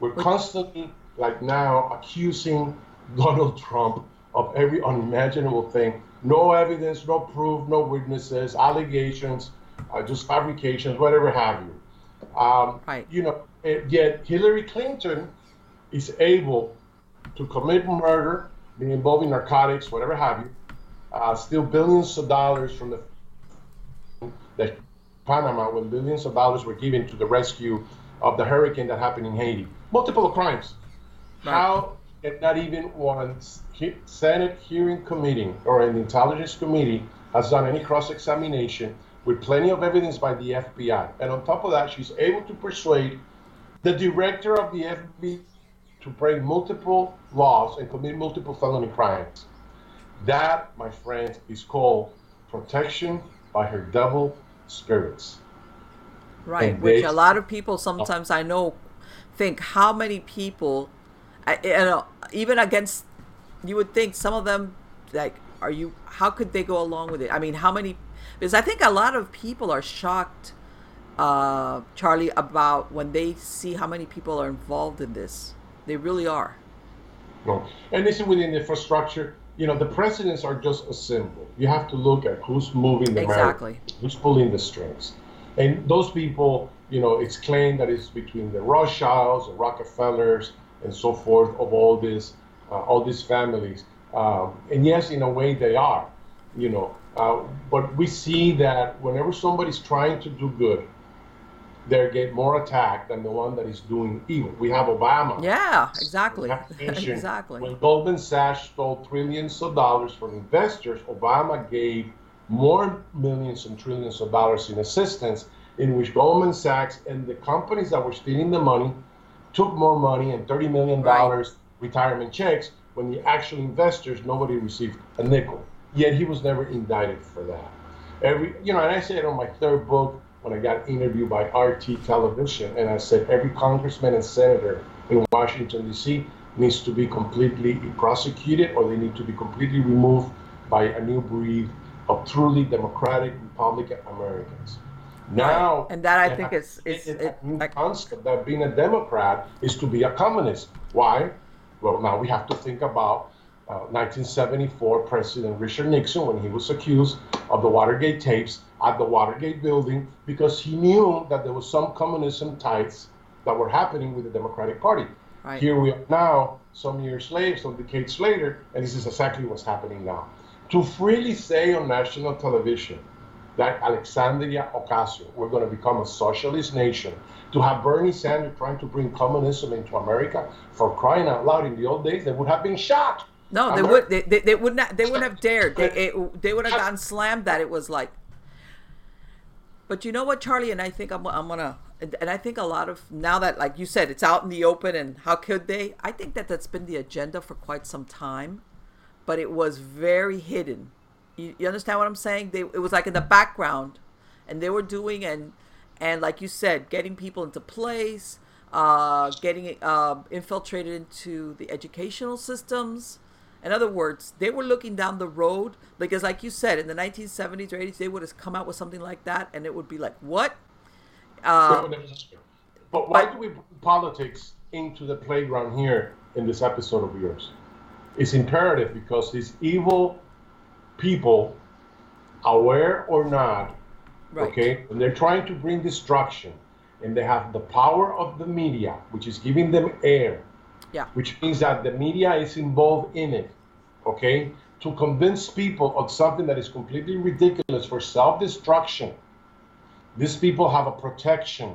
We're constantly, like now, accusing Donald Trump of every unimaginable thing. No evidence, no proof, no witnesses, allegations, uh, just fabrications, whatever have you. Um, Right. You know, yet Hillary Clinton is able to commit murder, be involved in narcotics, whatever have you, uh, steal billions of dollars from the that Panama when billions of dollars were given to the rescue of the hurricane that happened in Haiti. Multiple crimes. How if not even one Senate hearing committee or an intelligence committee has done any cross-examination with plenty of evidence by the FBI. And on top of that, she's able to persuade the director of the FBI to break multiple laws and commit multiple felony crimes. That, my friends, is called protection by her devil spirits. Right, And which they- a lot of people sometimes I know think how many people, I, you uh, know, even against, you would think some of them like, are you? How could they go along with it? I mean, how many? Because I think a lot of people are shocked, uh, Charlie, about when they see how many people are involved in this. They really are. No. And this is within the infrastructure. You know, the presidents are just a symbol. You have to look at who's moving the Exactly. marriage, who's pulling the strings. And those people, you know, it's claimed that it's between the Rothschilds, the Rockefellers, and so forth of all this, uh, all these families. Um, and yes, in a way they are, you know. Uh, but we see that whenever somebody's trying to do good, they get more attacked than the one that is doing evil. We have Obama. Yeah, exactly, Not to mention, exactly. When Goldman Sachs stole trillions of dollars from investors, Obama gave more millions and trillions of dollars in assistance, in which Goldman Sachs and the companies that were stealing the money took more money and $30 million Right. retirement checks when the actual investors, nobody received a nickel. Yet he was never indicted for that. Every, you know, and I said on my third book when I got interviewed by RT Television, and I said every congressman and senator in Washington D.C. needs to be completely prosecuted, or they need to be completely removed by a new breed of truly democratic Republican Americans. Now, And that I think is- is- it's it- new concept that being a Democrat is to be a communist. Why? Well, now we have to think about uh, 1974 President Richard Nixon when he was accused of the Watergate tapes at the Watergate building because he knew that there was some communism ties that were happening with the Democratic Party. Right. Here we are now, some years later, some decades later, and this is exactly what's happening now. To freely say on national television that Alexandria Ocasio, we're going to become a socialist nation, to have Bernie Sanders trying to bring communism into America, for crying out loud, in the old days, they would have been shot. No, they Amer- would. They, they, they would not. They would have dared. They it, they would have gotten slammed. That it was like. But you know what, Charlie, and I think I'm I'm gonna, and and I think a lot of now that like you said, it's out in the open, and how could they? I think that that's been the agenda for quite some time, but it was very hidden. You, you understand what I'm saying? They it was like in the background, and they were doing and and like you said, getting people into place, uh, getting uh, infiltrated into the educational systems. In other words, they were looking down the road because, like you said, in the 1970s or 80s, they would have come out with something like that, and it would be like, "What?" Uh, But why do we bring politics into the playground here in this episode of yours? It's imperative because these evil people, aware or not, Right. okay, and they're trying to bring destruction, and they have the power of the media, which is giving them air, Yeah. which means that the media is involved in it, okay, to convince people of something that is completely ridiculous for self destruction. These people have a protection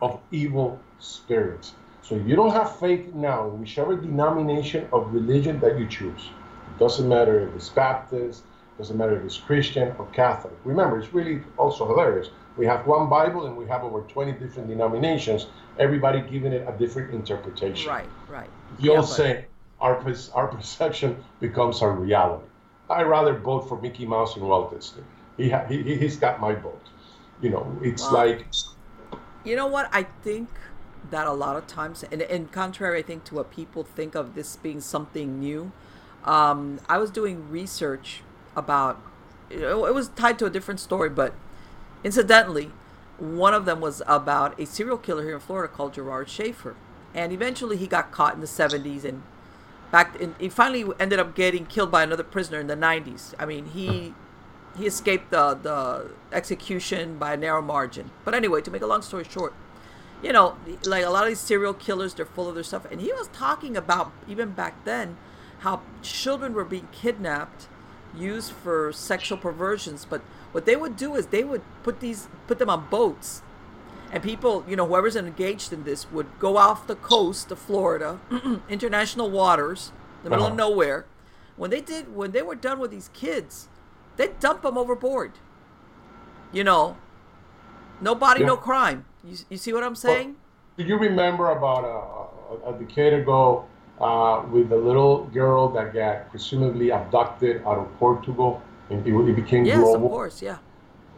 of evil spirits. So you don't have faith now in whichever denomination of religion that you choose, it doesn't matter if it's Baptist, doesn't matter if it's Christian or Catholic. Remember, it's really also hilarious. We have one Bible and we have over 20 different denominations, everybody giving it a different interpretation. Right. Right. The Yeah, say our, our perception becomes our reality. I rather vote for Mickey Mouse and Walt Disney. He, ha- he, he's got my vote. You know, it's like, You know what? I think that a lot of times, and, and contrary, I think, to what people think of this being something new, um, I was doing research about, you know, it was tied to a different story, but incidentally, one of them was about a serial killer here in Florida called Gerard Schaefer. And eventually he got caught in the 70s and back in, he finally ended up getting killed by another prisoner in the 90s. I mean, he he escaped the the execution by a narrow margin. But anyway, to make a long story short, you know, like a lot of these serial killers, they're full of their stuff. And he was talking about even back then how children were being kidnapped, used for sexual perversions. But what they would do is they would put these put them on boats, and people, you know, whoever's engaged in this would go off the coast of Florida, <clears throat> international waters, the middle of Uh-huh. nowhere. When they did, when they were done with these kids, they'd dump them overboard. You know, no body, no crime. You, you see what I'm saying? Do you remember about a, a, a decade ago uh, with the little girl that got presumably abducted out of Portugal and it, it became yes, global? of course, yeah.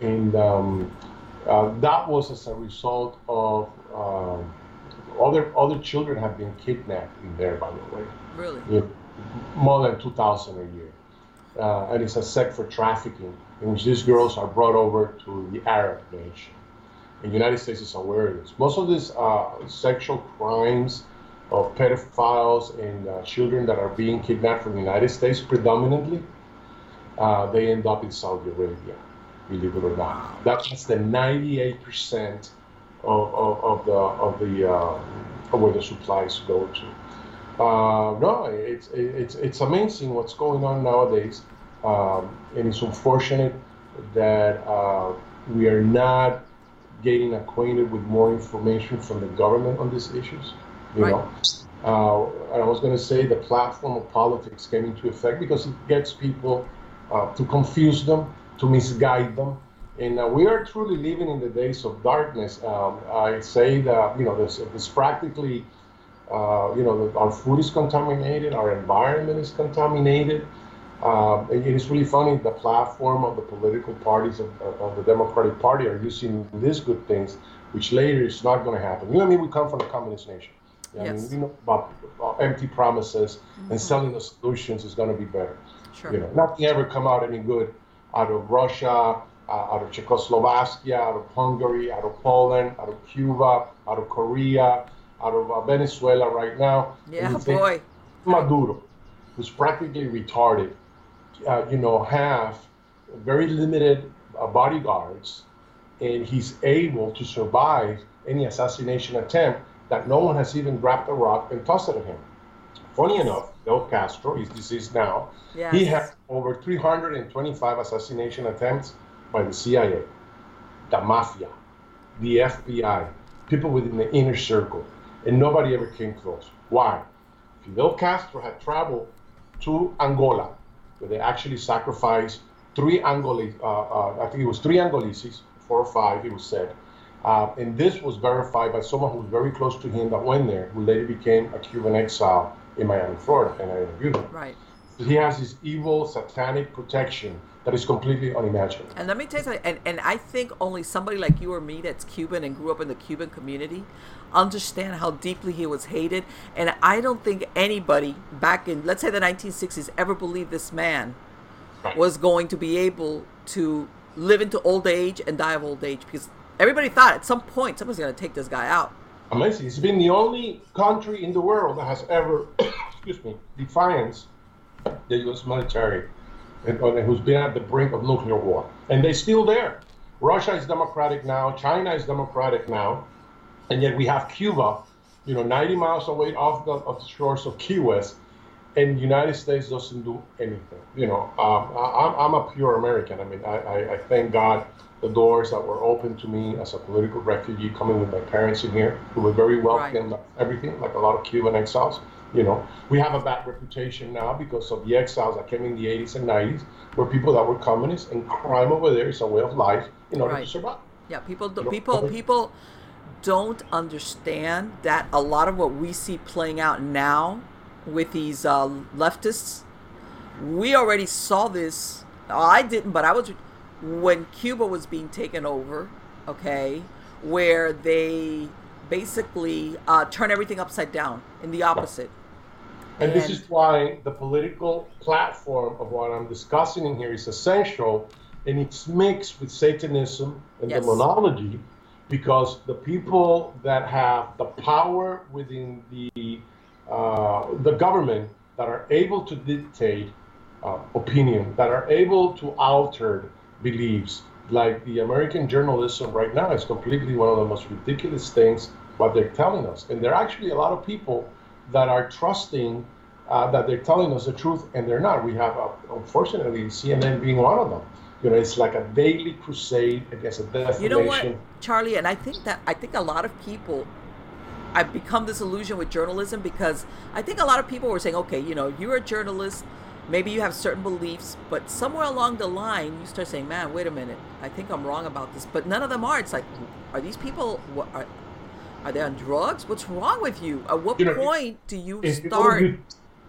And um, uh, that was as a result of um, other other children have been kidnapped in there, by the way. Really. Yeah, more than 2,000 a year. Uh, and it's a sect for trafficking in which these girls are brought over to the Arab nation. And the United States is aware of this. Most of these uh, sexual crimes of pedophiles and uh, children that are being kidnapped from the United States predominantly, uh, they end up in Saudi Arabia, believe it or not. That's the 98% of, of, of the, of the uh, of where the supplies go to. Uh, no, it's it's it's amazing what's going on nowadays, um, and it's unfortunate that uh, we are not getting acquainted with more information from the government on these issues. You Right. know, uh, I was going to say the platform of politics came into effect because it gets people uh, to confuse them, to misguide them. And uh, we are truly living in the days of darkness. Um, I say that you know, there's, there's practically uh, you know, our food is contaminated, our environment is contaminated. Um, it is really funny. The platform of the political parties of, of, the Democratic Party are using these good things, which later is not going to happen. You know, I mean, we come from a communist nation. I Yes. mean, we know about, about empty promises and selling the solutions is going to be better. Sure. You know, nothing ever come out any good out of Russia, uh, out of Czechoslovakia, out of Hungary, out of Poland, out of Cuba, out of Korea, out of uh, Venezuela right now. Yeah, And you think boy. Maduro, who's practically retarded, uh, you know, have very limited uh, bodyguards, and he's able to survive any assassination attempt that no one has even grabbed a rock and tossed it at him. Funny enough, Del Castro, he's deceased now, he had over 325 assassination attempts by the CIA, the mafia, the FBI, people within the inner circle, and nobody ever came close. Why? Fidel Castro had traveled to Angola, where they actually sacrificed three Angolese, uh, uh, I think it was three Angoleses, four or five, it was said. Uh, and this was verified by someone who was very close to him that went there, who later became a Cuban exile in Miami, Florida, and I interviewed him. Right. He has this evil, satanic protection that is completely unimaginable. And let me tell you something, and, and I think only somebody like you or me that's Cuban and grew up in the Cuban community understand how deeply he was hated. And I don't think anybody back in, let's say, the 1960s ever believed this man was going to be able to live into old age and die of old age because everybody thought at some point someone's going to take this guy out. Amazing. It's been the only country in the world that has ever, <coughs> excuse me, defiance the U.S. military and, and who's been at the brink of nuclear war. And they're still there. Russia is democratic now, China is democratic now, and yet we have Cuba, you know, 90 miles away off the, off the shores of Key West, and the United States doesn't do anything. You know, um, I, I'm a pure American. I mean, I, I, I thank God the doors that were open to me as a political refugee coming with my parents in here, who were very wealthy right. and everything, like a lot of Cuban exiles. You know, we have a bad reputation now because of the exiles that came in the 80s and 90s, where people that were communists and crime over there is a way of life in order right. to survive. Yeah, people, do, people, people don't understand that a lot of what we see playing out now with these uh, leftists, we already saw this. I didn't, but I was when Cuba was being taken over, okay, where they basically uh, turn everything upside down in the opposite. And, and this is why the political platform of what I'm discussing in here is essential, and it's mixed with Satanism and yes. demonology, because the people that have the power within the uh, the government that are able to dictate uh, opinion, that are able to alter beliefs. Like the American journalism right now is completely one of the most ridiculous things what they're telling us. And there are actually a lot of people that are trusting uh, that they're telling us the truth, and they're not. We have, uh, unfortunately, CNN being one of them. You know, it's like a daily crusade against a defamation. You know what, Charlie? And I think that I think a lot of people I've become disillusioned with journalism because I think a lot of people were saying, okay, you know, you're a journalist, maybe you have certain beliefs, but somewhere along the line, you start saying, "Man, wait a minute, I think I'm wrong about this." But none of them are. It's like, are these people? What, are, are they on drugs? What's wrong with you? At what you know, point do you start?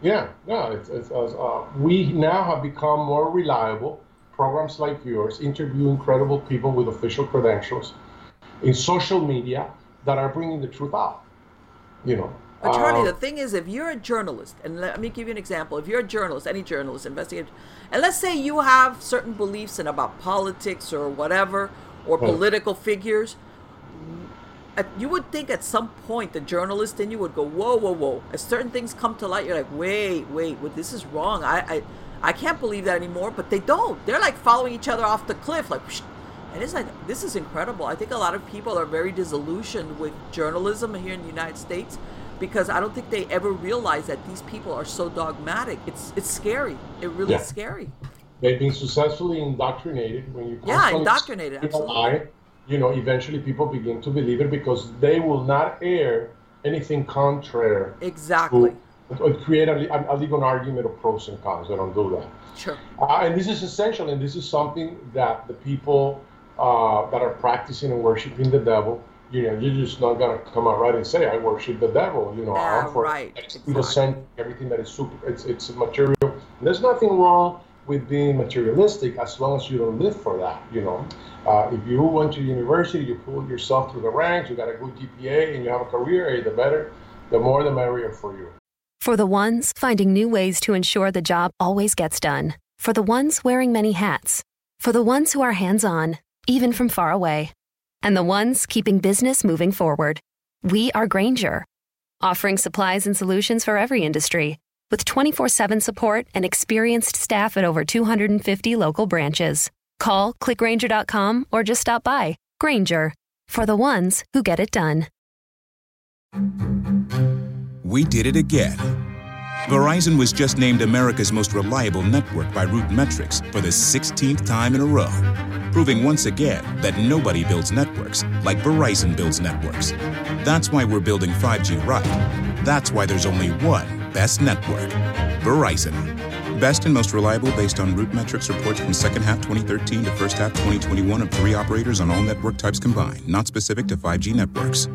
Yeah, no, It's, it's, uh, we now have become more reliable. Programs like yours, interviewing credible people with official credentials in social media that are bringing the truth out. You know, but Charlie, the um, thing is, if you're a journalist, and let me give you an example. If you're a journalist, any journalist, investigator, and let's say you have certain beliefs in about politics or whatever, or hmm. political figures, you would think at some point the journalist in you would go, whoa, whoa, whoa. As certain things come to light, you're like, wait, wait, well, this is wrong. I, I, I can't believe that anymore. But they don't. They're like following each other off the cliff, like. Psh. And it's like this is incredible. I think a lot of people are very disillusioned with journalism here in the United States because I don't think they ever realize that these people are so dogmatic. It's it's scary. It really yeah. is scary. They've been successfully indoctrinated when you yeah indoctrinated absolutely. Lie, you know, eventually people begin to believe it because they will not air anything contrary. Exactly. To, create a, a, legal argument of pros and cons. They don't do that. Sure. Uh, and this is essential, and this is something that the people uh, that are practicing and worshiping the devil you know, you're just not gonna come out right and say I worship the devil. You know, I'm for right. Exactly. everything that is super. It's it's material. And there's nothing wrong with being materialistic as long as you don't live for that. You know, uh, if you went to university, you pulled yourself through the ranks, you got a good GPA, and you have a career, hey, the better, the more the merrier for you. For the ones finding new ways to ensure the job always gets done. For the ones wearing many hats. For the ones who are hands on, even from far away and the ones keeping business moving forward. We are Grainger, offering supplies and solutions for every industry, with 24 7 support and experienced staff at over 250 local branches. Call clickgrainger.com or just stop by. Grainger, for the ones who get it done. We did it again. Verizon was just named America's most reliable network by RootMetrics for the 16th time in a row proving once again that nobody builds networks like Verizon builds networks. That's why we're building 5G right. That's why there's only one best network Verizon. Best and most reliable based on RootMetrics reports from second half 2013 to first half 2021 of three operators on all network types combined, not specific to 5G networks.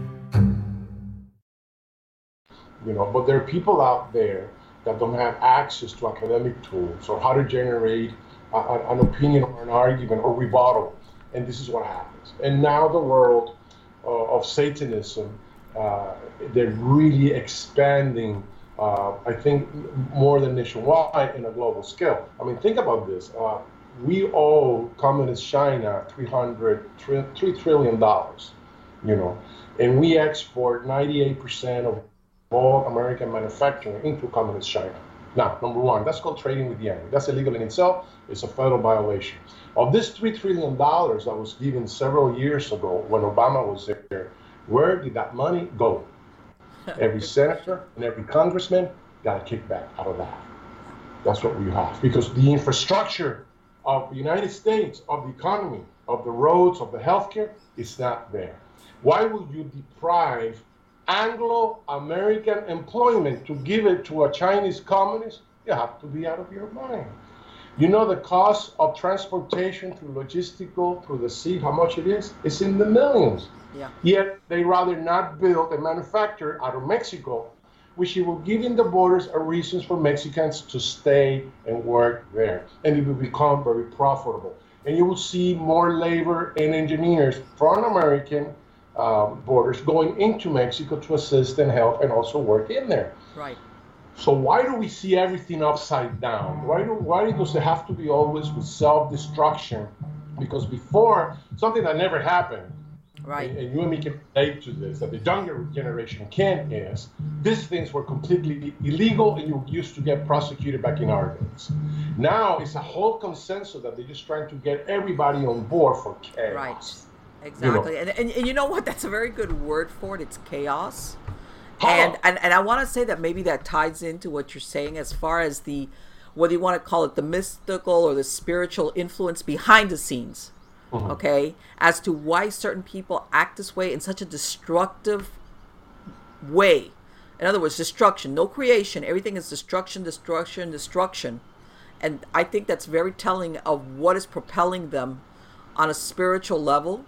You know, but there are people out there that don't have access to academic tools or how to generate an opinion or an argument or rebuttal, and this is what happens. And now the world uh, of Satanism, uh, they're really expanding. Uh, I think more than nationwide in a global scale. I mean, think about this. Uh, we owe communist China 300, 3 trillion dollars, you know, and we export 98% of all American manufacturing into communist China. Now, number one, that's called trading with the enemy. That's illegal in itself. It's a federal violation. Of this $3 trillion that was given several years ago when Obama was there, where did that money go? <laughs> Every senator and every congressman got a kickback out of that. That's what we have. Because the infrastructure of the United States, of the economy, of the roads, of the healthcare, is not there. Why would you deprive Anglo American employment to give it to a Chinese communist? You have to be out of your mind. You know the cost of transportation through logistical through the sea, how much it is? It's in the millions. Yeah. Yet they rather not build and manufacture out of Mexico, which it will give in the borders a reasons for Mexicans to stay and work there. And it will become very profitable. And you will see more labor and engineers from American um, borders going into Mexico to assist and help and also work in there. Right. So why do we see everything upside down? Why do why does it have to be always with self-destruction? Because before something that never happened, Right. and, and you and me can relate to this, that the younger generation can is these things were completely illegal and you used to get prosecuted back in our days. Now it's a whole consensus that they're just trying to get everybody on board for chaos. Right. Exactly. And, and, and you know what? That's a very good word for it. It's chaos. Huh. And, and and I want to say that maybe that ties into what you're saying as far as the whether you want to call it the mystical or the spiritual influence behind the scenes. Uh-huh. Okay? As to why certain people act this way in such a destructive way. In other words, destruction, no creation. Everything is destruction, destruction, destruction. And I think that's very telling of what is propelling them on a spiritual level.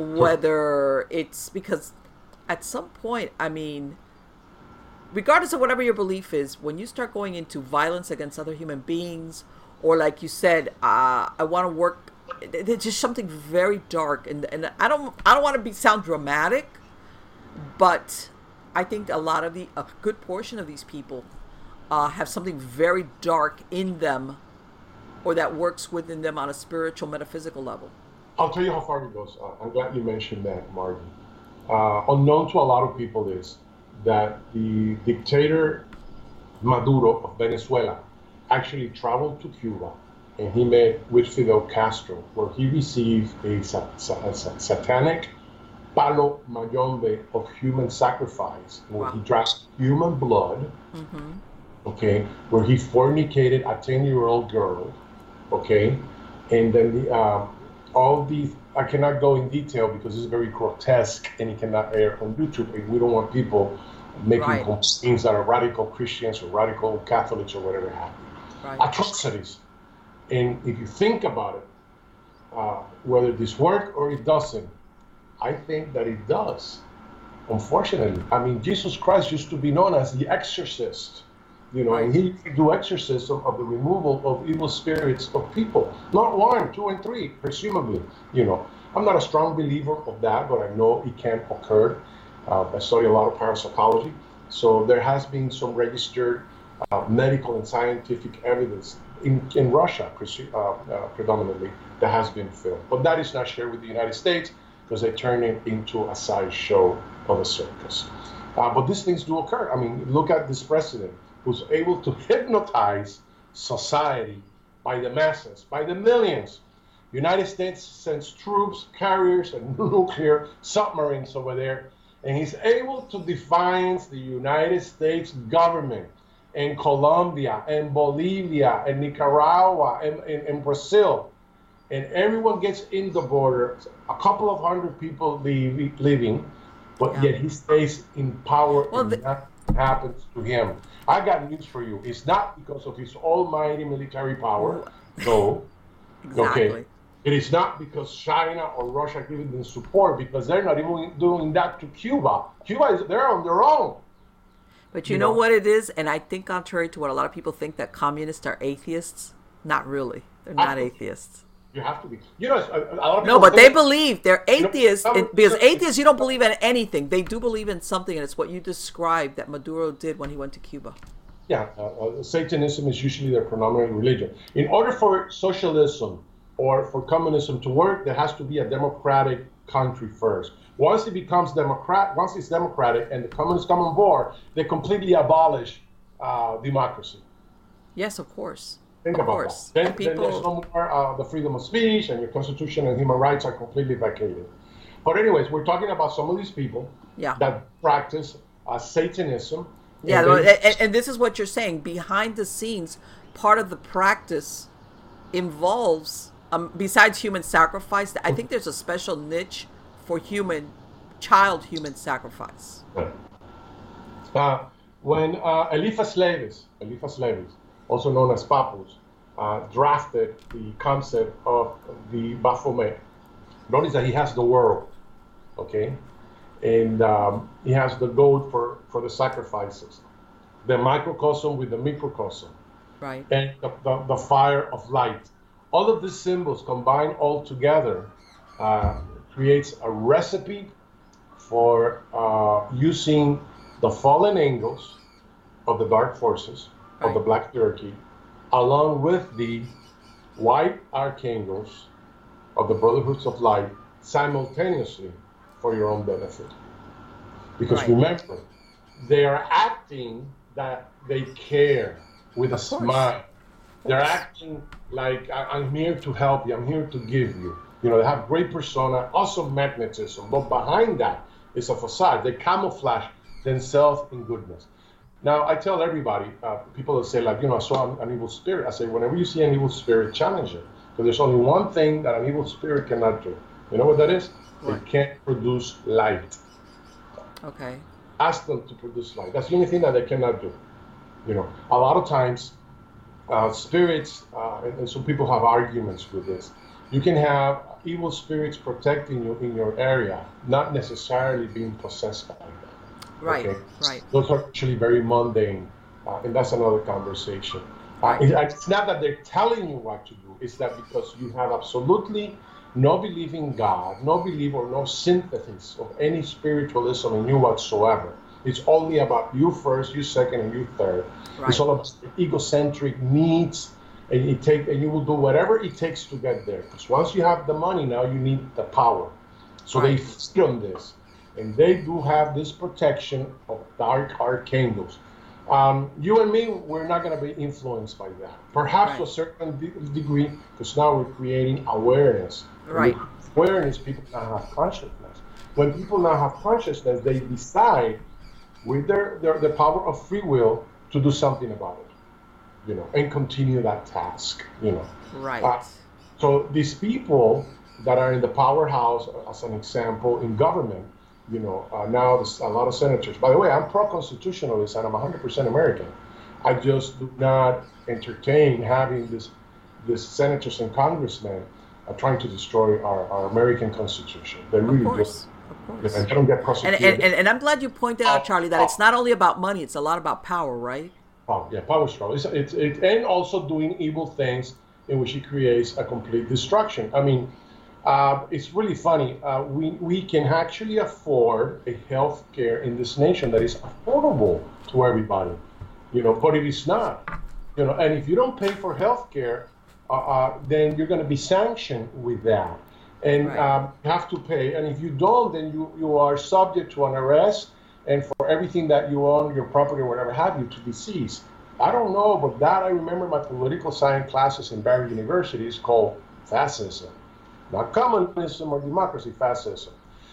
Whether it's because at some point, I mean, regardless of whatever your belief is, when you start going into violence against other human beings, or like you said, uh, I want to work, it's just something very dark, and and I don't I don't want to be sound dramatic, but I think a lot of the a good portion of these people uh, have something very dark in them, or that works within them on a spiritual metaphysical level. I'll tell you how far it goes. Uh, I'm glad you mentioned that, Marlene. Uh, unknown to a lot of people is that the dictator Maduro of Venezuela actually traveled to Cuba and he met with Fidel Castro, where he received a, sa- sa- a sa- satanic palo mayombe of human sacrifice, where he Wow. drank human blood, okay, where he fornicated a 10 year old girl, okay, and then the, um, all these, I cannot go in detail because it's very grotesque and it cannot air on YouTube. And we don't want people making Right. things that are radical Christians or radical Catholics or whatever you Right. atrocities. And if you think about it, uh, whether this works or it doesn't, I think that it does. Unfortunately, I mean, Jesus Christ used to be known as the exorcist, you know, and he do exorcism of the removal of evil spirits of people, not one, two, and three, presumably. You know, I'm not a strong believer of that, but I know it can occur. Uh, I study a lot of parapsychology, so there has been some registered uh, medical and scientific evidence in, in Russia, uh, uh, predominantly, that has been filmed. But that is not shared with the United States because they turn it into a sideshow of a circus. Uh, but these things do occur. I mean, look at this president who's able to <laughs> hypnotize society by the masses, by the millions. United States sends troops, carriers, and <laughs> nuclear submarines over there, and he's able to defiance the United States government in Colombia and Bolivia and Nicaragua and, and, and Brazil. And everyone gets in the border, a couple of hundred people leave, leaving, but Yeah. yet he stays in power Well, and the- happens to him. I got news for you. It's not because of his almighty military power, no. Exactly. Okay. It is not because China or Russia giving them support because they're not even doing that to Cuba. Cuba is they're on their own. But you You know know? what it is, and I think contrary to what a lot of people think that communists are atheists, not really. They're not I- atheists. You have to be. You know, a, a lot of No, but they believe they're know, atheists some- and- because atheists you don't believe in anything. They do believe in something, and it's what you described that Maduro did when he went to Cuba. Yeah, uh, uh, Satanism is usually their predominant religion. In order for socialism or for communism to work, there has to be a democratic country first. Once it becomes democrat, once it's democratic and the communists come on board, they completely abolish uh, democracy. Yes, of course. Think of about course. that. Then, People, then there's no more uh, the freedom of speech, and your constitution and human rights are completely vacated. But anyways, we're talking about some of these people Yeah. that practice uh, Satanism. yeah, and they- and, and this is what you're saying. Behind the scenes, part of the practice involves, um, besides human sacrifice, I think there's a special niche for human, child human sacrifice. Uh, when uh, Eliphas Levis, Eliphas Levis, also known as Papus, uh, drafted the concept of the Baphomet, notice that he has the world, okay? And um, he has the goat for, for the sacrifices, the microcosm with the microcosm, Right. and the, the, the fire of light. All of these symbols combined all together uh, creates a recipe for uh, using the fallen angels of the dark forces of the black turkey, along with the white archangels of the brotherhoods of light simultaneously for your own benefit. Because Right. remember, they are acting that they care with a course. smile. They're acting like "I- I'm here to help you, I'm here to give you. You know, they have great persona, awesome magnetism, but behind that is a facade. They camouflage themselves in goodness. Now, I tell everybody, uh, people that say, like, you know, I saw an, an evil spirit. I say, whenever you see an evil spirit, challenge it. Because there's only one thing that an evil spirit cannot do. You know what that is? What? It can't produce light. Okay. Ask them to produce light. That's the only thing that they cannot do. You know, a lot of times, uh, spirits, uh, and, and some people have arguments with this. You can have evil spirits protecting you in your area, not necessarily being possessed by them. Right. Okay. Right. Those are actually very mundane, uh, and that's another conversation. Uh, it- it's not that they're telling you what to do; it's that because you have absolutely no belief in God, no belief or no synthesis of any spiritualism in you whatsoever. It's only about you first, you second, and you third. Right. It's all about egocentric needs, and you take and you will do whatever it takes to get there. Because once you have the money, now you need the power. So they Right. feed on this, and they do have this protection of dark archangels. Um, you and me, we're not going to be influenced by that. Perhaps to a certain de- degree, because now we're creating awareness. Right. Awareness, people now have consciousness. When people now have consciousness, they decide with their, their the power of free will to do something about it, you know, and continue that task, you know. Right. Uh, so these people that are in the powerhouse, as an example, in government, you know, uh, now there's a lot of senators. By the way, I'm pro-constitutionalist and I'm 100% American. I just do not entertain having this, this senators and congressmen uh, trying to destroy our, our American Constitution. They really of course. do. Of course. And they don't get prosecuted. and, and, and I'm glad you pointed out, Charlie, that it's not only about money; it's a lot about power, right? Power, yeah, power struggle. It's, it's, it, and also doing evil things in which he creates a complete destruction. I mean, uh, it's really funny. Uh, we, we can actually afford a health care in this nation that is affordable to everybody, you know, but it is not. You know, and if you don't pay for health care, uh, uh, then you're going to be sanctioned with that. And Right. um, have to pay. And if you don't, then you, you are subject to an arrest and for everything that you own, your property or whatever have you, to be seized. I don't know, but that I remember my political science classes in Barry University is called fascism. Not communism or democracy, fascism.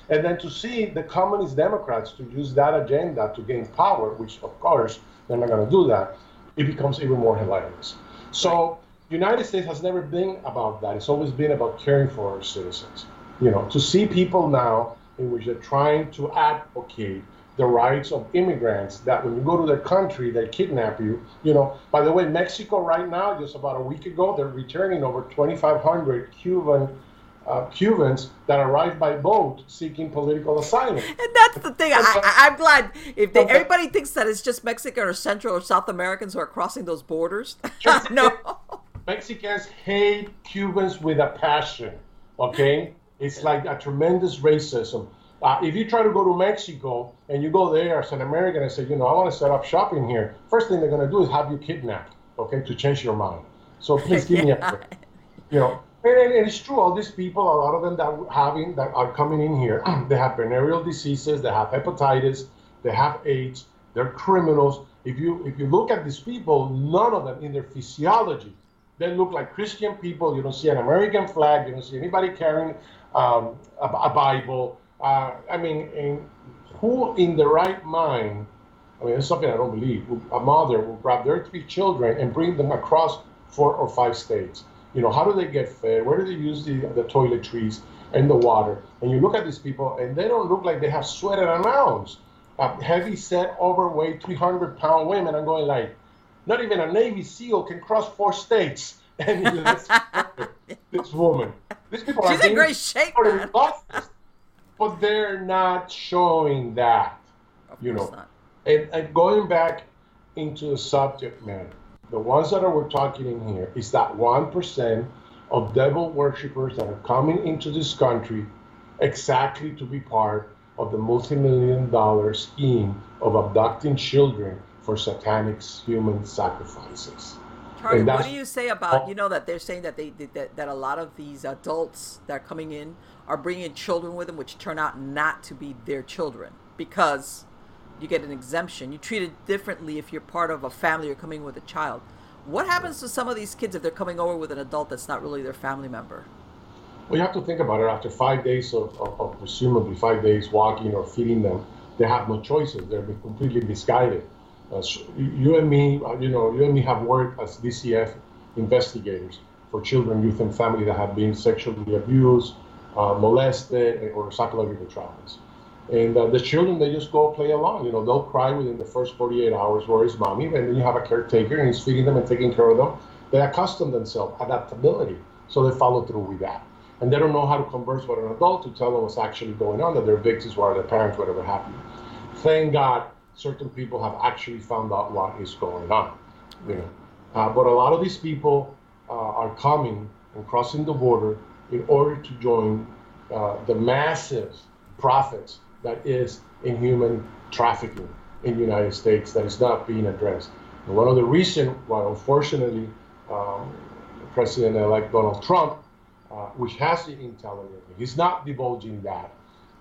And then to see the communist Democrats to use that agenda to gain power, which of course they're not going to do that, it becomes even more hilarious. So United States has never been about that. It's always been about caring for our citizens. You know, to see people now in which they're trying to advocate the rights of immigrants that when you go to their country, they kidnap you. You know, by the way, Mexico right now, just about a week ago, they're returning over 2,500 Cuban uh, Cubans that arrived by boat seeking political asylum. <laughs> And that's the thing. I, I, I'm glad if they, everybody thinks that it's just Mexican or Central or South Americans who are crossing those borders. <laughs> <laughs> No. Mexicans hate Cubans with a passion. Okay, it's like a tremendous racism. Uh, if you try to go to Mexico and you go there as an American and say, you know, I want to set up shop in here, first thing they're going to do is have you kidnapped, okay, to change your mind. So please give me a. You know, and, and- it's true. All these people, a lot of them that having that are coming in here, <clears throat> they have venereal diseases, they have hepatitis, they have AIDS, they're criminals. if you if you look at these people, none of them in their physiology, they look like Christian people. You don't see an American flag. You don't see anybody carrying um, a, a, Bible. Uh, I mean, who in the right mind? I mean, it's something I don't believe. A mother will grab their three children and bring them across four or five states. You know, how do they get fed? Where do they use the, the toiletries and the water? And you look at these people, and they don't look like they have sweated an ounce. Uh, heavy set, overweight, 300 pound women. I'm going like, not even a Navy SEAL can cross four states. <laughs> And this woman, these people She's are in great shape, man. but they're not showing that. Of you know, and, and going back into the subject matter, the ones that are, we're talking in here is that one percent of devil worshippers that are coming into this country exactly to be part of the multi-million dollar scheme of abducting children for satanic human sacrifices. Charlie, what do you say about you know that they're saying that they that, that a lot of these adults that are coming in are bringing children with them, which turn out not to be their children because you get an exemption. You treat it differently if you're part of a family or coming with a child. What happens to some of these kids if they're coming over with an adult that's not really their family member? Well, you have to think about it. After five days of, of, of presumably five days walking or feeding them, they have no choices. They're completely misguided. Uh, you and me, uh, you know, you and me have worked as DCF investigators for children, youth, and family that have been sexually abused, uh, molested, or psychological traumas. And uh, the children, they just go play along. You know, they'll cry within the first 48 hours, where is mommy? And then you have a caretaker and he's feeding them and taking care of them. They accustom themselves, adaptability. So they follow through with that. And they don't know how to converse with an adult to tell them what's actually going on, that their victims were their parents, whatever happened. Thank God certain people have actually found out what is going on. You know, uh, but a lot of these people uh, are coming and crossing the border in order to join uh, the massive profits that is in human trafficking in the United States that is not being addressed. And one of the reasons why, unfortunately, um, President-elect Donald Trump, uh, which has the intelligence, he's not divulging that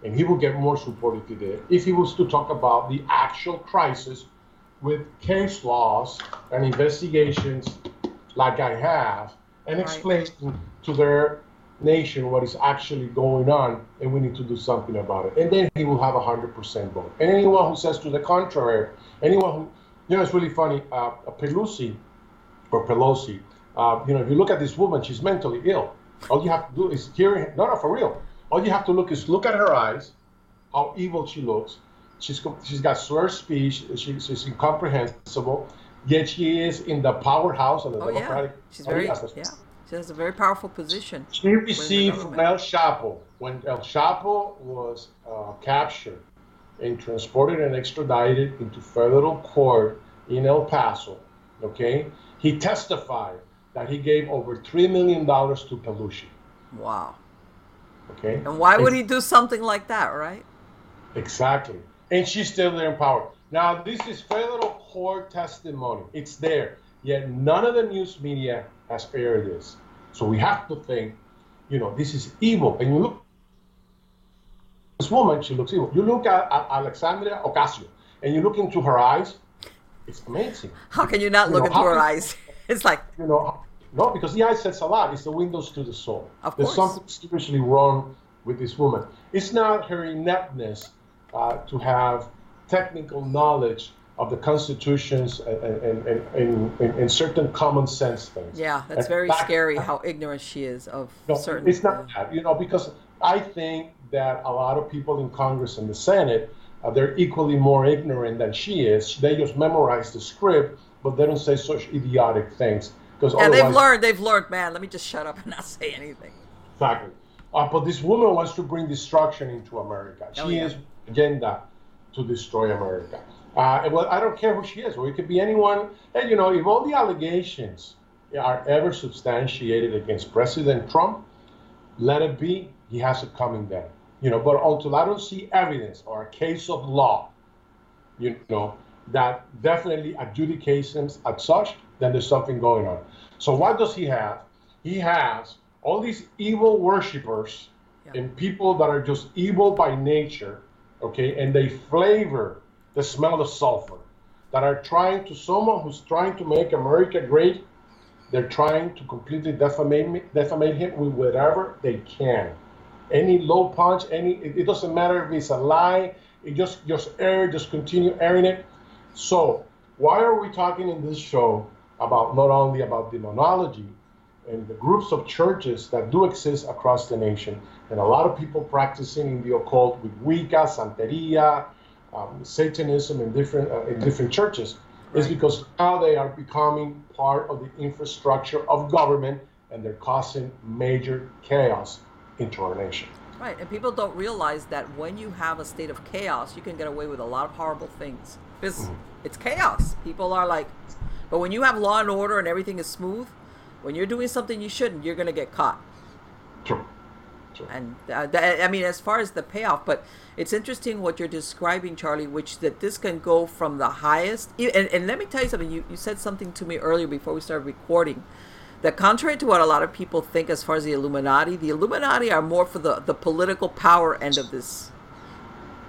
and he will get more support if he did, if he was to talk about the actual crisis with case laws and investigations like I have, and right. explain to their nation what is actually going on, and we need to do something about it. And then he will have a 100% vote. And anyone who says to the contrary, anyone who, you know, it's really funny, uh, Pelosi, or Pelosi, uh, you know, if you look at this woman, she's mentally ill. All you have to do is hear, no, no, for real all you have to look is look at her eyes, how evil she looks. She's she's got slurred speech. She, she's incomprehensible. Yet she is in the powerhouse of the oh, Democratic. Yeah. She's very yeah. She has a very powerful position. She received from El Chapo when El Chapo was uh, captured and transported and extradited into federal court in El Paso. Okay, he testified that he gave over three million dollars to Pelosi. Wow. Okay. And why would he do something like that, right? Exactly. And she's still there in power. Now, this is federal court testimony. It's there. Yet none of the news media has aired this. So we have to think, you know, this is evil. And you look, this woman, she looks evil. You look at, at Alexandria Ocasio, and you look into her eyes. It's amazing. How can you not you look know, into her eyes? <laughs> It's like you know no, because the eye says a lot. It's the windows to the soul. Of There's something spiritually wrong with this woman. It's not her ineptness uh, to have technical knowledge of the constitutions and, and, and, and, and certain common sense things. Yeah, that's very back, scary how ignorant she is of no, certain. It's not that, you know, because I think that a lot of people in Congress and the Senate, uh, they're equally more ignorant than she is. They just memorize the script, but they don't say such idiotic things. Because yeah, they've learned. They've learned, man. Let me just shut up and <laughs> not say anything. Exactly. Uh, but this woman wants to bring destruction into America. She oh, yeah. is agenda to destroy America. Uh, well, I don't care who she is. Or it could be anyone. And you know, if all the allegations are ever substantiated against President Trump, let it be. He has it coming then. You know, but until I don't see evidence or a case of law, you know, that definitely adjudicates him as such, then there's something going on. So what does he have? He has all these evil worshippers yeah. and people that are just evil by nature, okay, and they flavor the smell of sulfur. that are trying to someone who's trying to make America great. They're trying to completely defamate defamate him with whatever they can. Any low punch, any it, it doesn't matter if it's a lie. It just just air, just continue airing it. So why are we talking in this show about not only about demonology and the groups of churches that do exist across the nation, and a lot of people practicing in the occult with Wicca, Santeria, um, Satanism in different uh, in different churches, right. is because now they are becoming part of the infrastructure of government, and they're causing major chaos into our nation. Right, and people don't realize that when you have a state of chaos, you can get away with a lot of horrible things because mm-hmm. it's chaos. People are like, but when you have law and order and everything is smooth, when you're doing something you shouldn't, you're going to get caught. True. True. And uh, th- I mean, as far as the payoff, but it's interesting what you're describing, Charlie, which that this can go from the highest. And, and let me tell you something. You, you said something to me earlier before we started recording that contrary to what a lot of people think as far as the Illuminati, the Illuminati are more for the, the political power end of this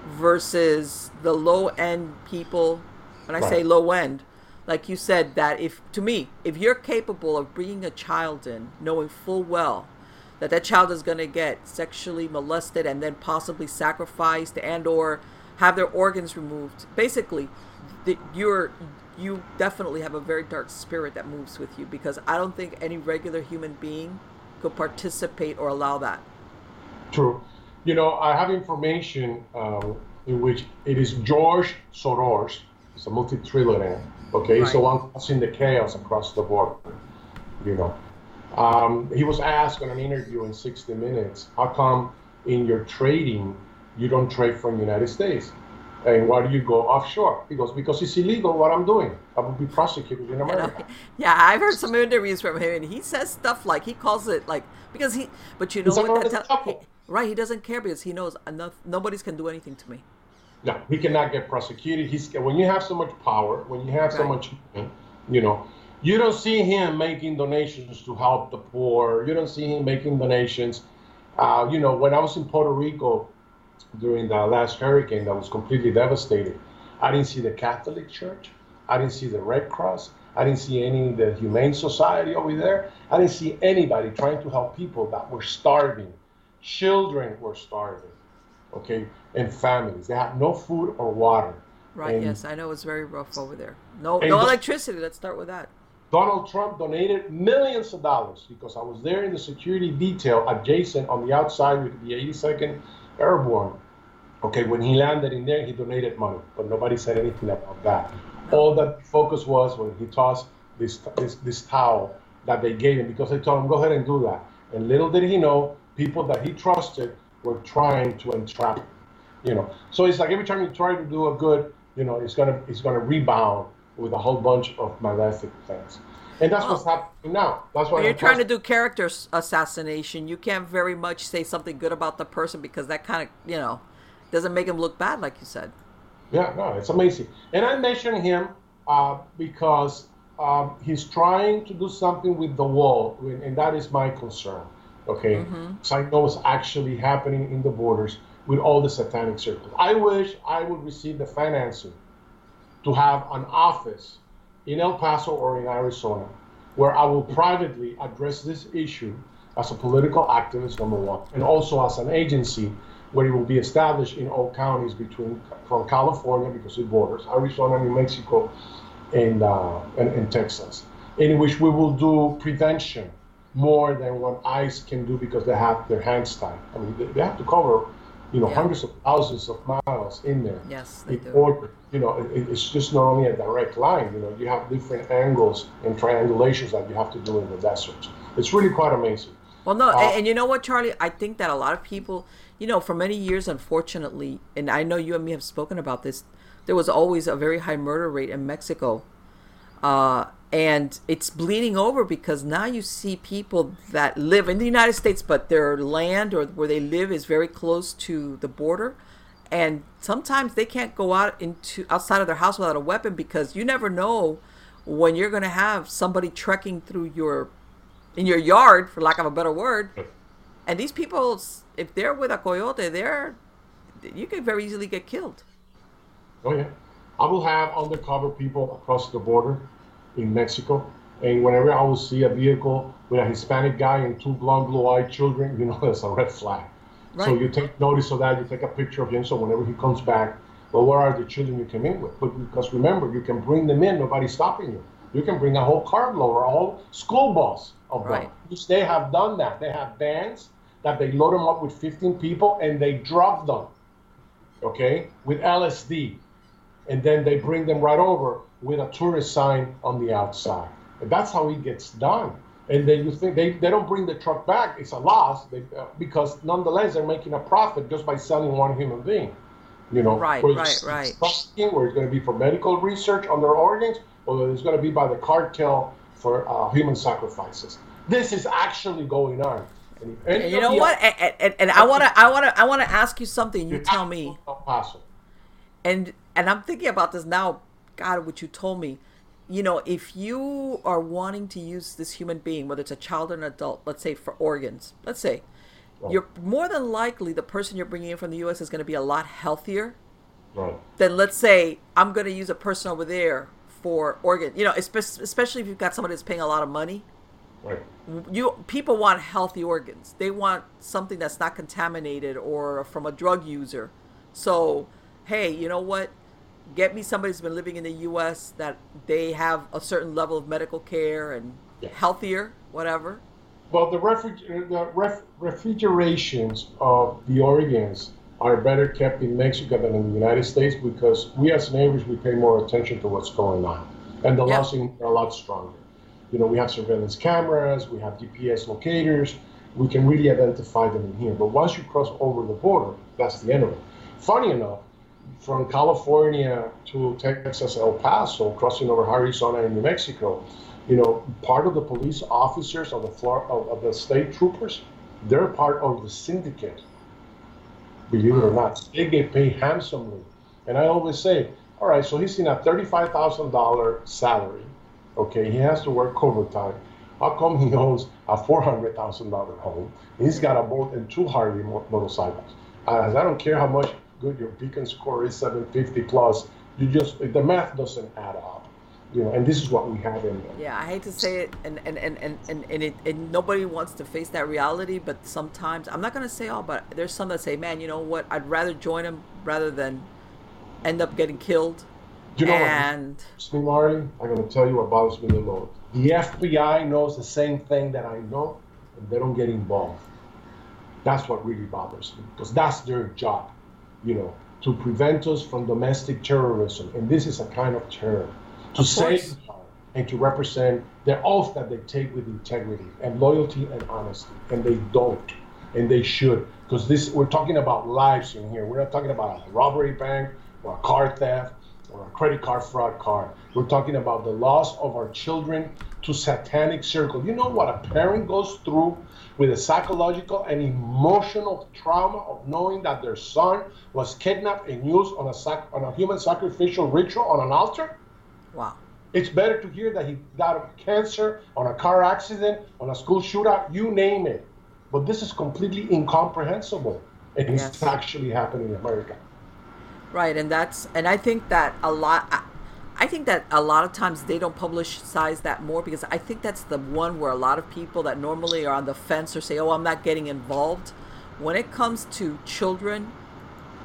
versus the low end people. When I say low end, like you said that if to me if you're capable of bringing a child in knowing full well that that child is going to get sexually molested and then possibly sacrificed and or have their organs removed. Basically that you're you definitely have a very dark spirit that moves with you because i don't think any regular human being could participate or allow that. True. You know i have information um, in which it is george soros. It's a multi-trillionaire Okay, right. so I'm causing the chaos across the board. You know, um, he was asked on an interview in 60 Minutes, how come in your trading you don't trade from the United States? And why do you go offshore? He goes, because it's illegal what I'm doing. I will be prosecuted in America. <laughs> Yeah, I've heard some interviews from him, and he says stuff like he calls it like because he. But you know it's what? That's he, right. He doesn't care because he knows enough. Nobody's can do anything to me. No, he cannot get prosecuted. He's when you have so much power, when you have so much, you know, you don't see him making donations to help the poor. You don't see him making donations. Uh, you know, when I was in Puerto Rico during the last hurricane that was completely devastated, I didn't see the Catholic Church. I didn't see the Red Cross. I didn't see any the Humane Society over there. I didn't see anybody trying to help people that were starving. Children were starving. Okay, and families. They had no food or water. Right. And, yes, I know it's very rough over there. No, no electricity. Let's start with that. Donald Trump donated millions of dollars because I was there in the security detail adjacent on the outside with the 82nd Airborne. Okay, when he landed in there, he donated money, but nobody said anything about that. All that focus was when he tossed this, this, this towel that they gave him because they told him, go ahead and do that. And little did he know, people that he trusted were trying to entrap him you know. So it's like every time you try to do a good, you know, it's gonna it's gonna rebound with a whole bunch of malefic things. And that's what's happening now. That's why you're trying to do character assassination. You can't very much say something good about the person because that kind of, you know, doesn't make him look bad, like you said. Yeah, no, it's amazing. And I mention him uh, because um, he's trying to do something with the wall, and that is my concern. Okay, mm-hmm. so I know what's actually happening in the borders with all the satanic circles. I wish I would receive the financing to have an office in El Paso or in Arizona where I will privately address this issue as a political activist, number one, and also as an agency where it will be established in all counties between from California because it borders Arizona, New Mexico, and, uh, and, and Texas, in which we will do prevention more than what ICE can do because they have their hands tied. I mean, they, they have to cover you know, yeah. hundreds of thousands of miles in there. Yes, they do. Order, you know, it, it's just not only a direct line. You know, you have different angles and triangulations that you have to do in the desert. It's really quite amazing. Well, no, uh, and, and you know what, Charlie? I think that a lot of people, you know, for many years, unfortunately, and I know you and me have spoken about this, there was always a very high murder rate in Mexico. Uh, and it's bleeding over because now you see people that live in the United States, but their land or where they live is very close to the border, and sometimes they can't go out into outside of their house without a weapon because you never know when you're going to have somebody trekking through your in your yard, for lack of a better word. And these people, if they're with a coyote, they're you can very easily get killed. Oh yeah, I will have undercover people across the border in Mexico. And whenever I will see a vehicle with a Hispanic guy and two blonde, blue-eyed children, you know <laughs> that's a red flag. Right. So you take notice of that. You take a picture of him. So whenever he comes back, well, where are the children you came in with? But because remember, you can bring them in. Nobody's stopping you. You can bring a whole carload or a whole school bus of right. them. Which they have done that. They have vans that they load them up with 15 people and they drop them, okay, with LSD, and then they bring them right over with a tourist sign on the outside. And that's how it gets done. And then you think they, they don't bring the truck back, it's a loss they, uh, because nonetheless they're making a profit just by selling one human being. You know, right, right, right. Where it's going to be for medical research on their organs, or it's going to be by the cartel for uh, human sacrifices. This is actually going on. And, and you know what? And, and, and I want to, I want to, I want to ask you something. You tell me. And and I'm thinking about this now. God, what you told me you know, if you are wanting to use this human being, whether it's a child or an adult, let's say for organs, let's say, right. you're more than likely the person you're bringing in from the U.S. is going to be a lot healthier right. than, let's say, I'm going to use a person over there for organ. You know, especially if you've got somebody that's paying a lot of money. Right. You people want healthy organs. They want something that's not contaminated or from a drug user. So, hey, you know what? get me somebody who's been living in the U.S. that they have a certain level of medical care and yeah. healthier, whatever. Well, the, refriger- uh, the ref- refrigerations of the organs are better kept in Mexico than in the United States because we as neighbors we pay more attention to what's going on, and the yeah. laws are a lot stronger. You know, we have surveillance cameras, we have GPS locators, we can really identify them in here. But once you cross over the border, that's the end of it. Funny enough, from California to Texas, El Paso, crossing over Arizona and New Mexico, you know, part of the police officers of the floor of, of the state troopers, they're part of the syndicate. Believe it or not, they get paid handsomely. And I always say, all right, so he's in a thirty-five thousand dollar salary. Okay, he has to work overtime. How come he owns a four hundred thousand dollar home? He's got a boat and two Harley motorcycles. I don't care how much good your beacon score is 750 plus, you just the math doesn't add up. You know, and this is what we have in there. Yeah, I hate to say it, and and and and and, and, it, and nobody wants to face that reality. But sometimes I'm not gonna say all, but there's some that say, "Man, you know what? I'd rather join them rather than end up getting killed." You know and what, Marty, I'm gonna tell you what bothers me the most. The FBI knows the same thing that I know, and they don't get involved. That's what really bothers me because that's their job you know, to prevent us from domestic terrorism. And this is a kind of terror. To save and to represent the oath that they take with integrity and loyalty and honesty. And they don't. And they should. Because this we're talking about lives in here. We're not talking about a robbery bank or a car theft or a credit card fraud card. We're talking about the loss of our children to satanic circle. You know what a parent goes through with a psychological and emotional trauma of knowing that their son was kidnapped and used on a sac- on a human sacrificial ritual on an altar? Wow. It's better to hear that he died of cancer on a car accident, on a school shootout, you name it. But this is completely incomprehensible. And yes. it's actually happening in America. Right, and that's and I think that a lot I think that a lot of times they don't publicize that more because I think that's the one where a lot of people that normally are on the fence or say, "Oh, I'm not getting involved." When it comes to children,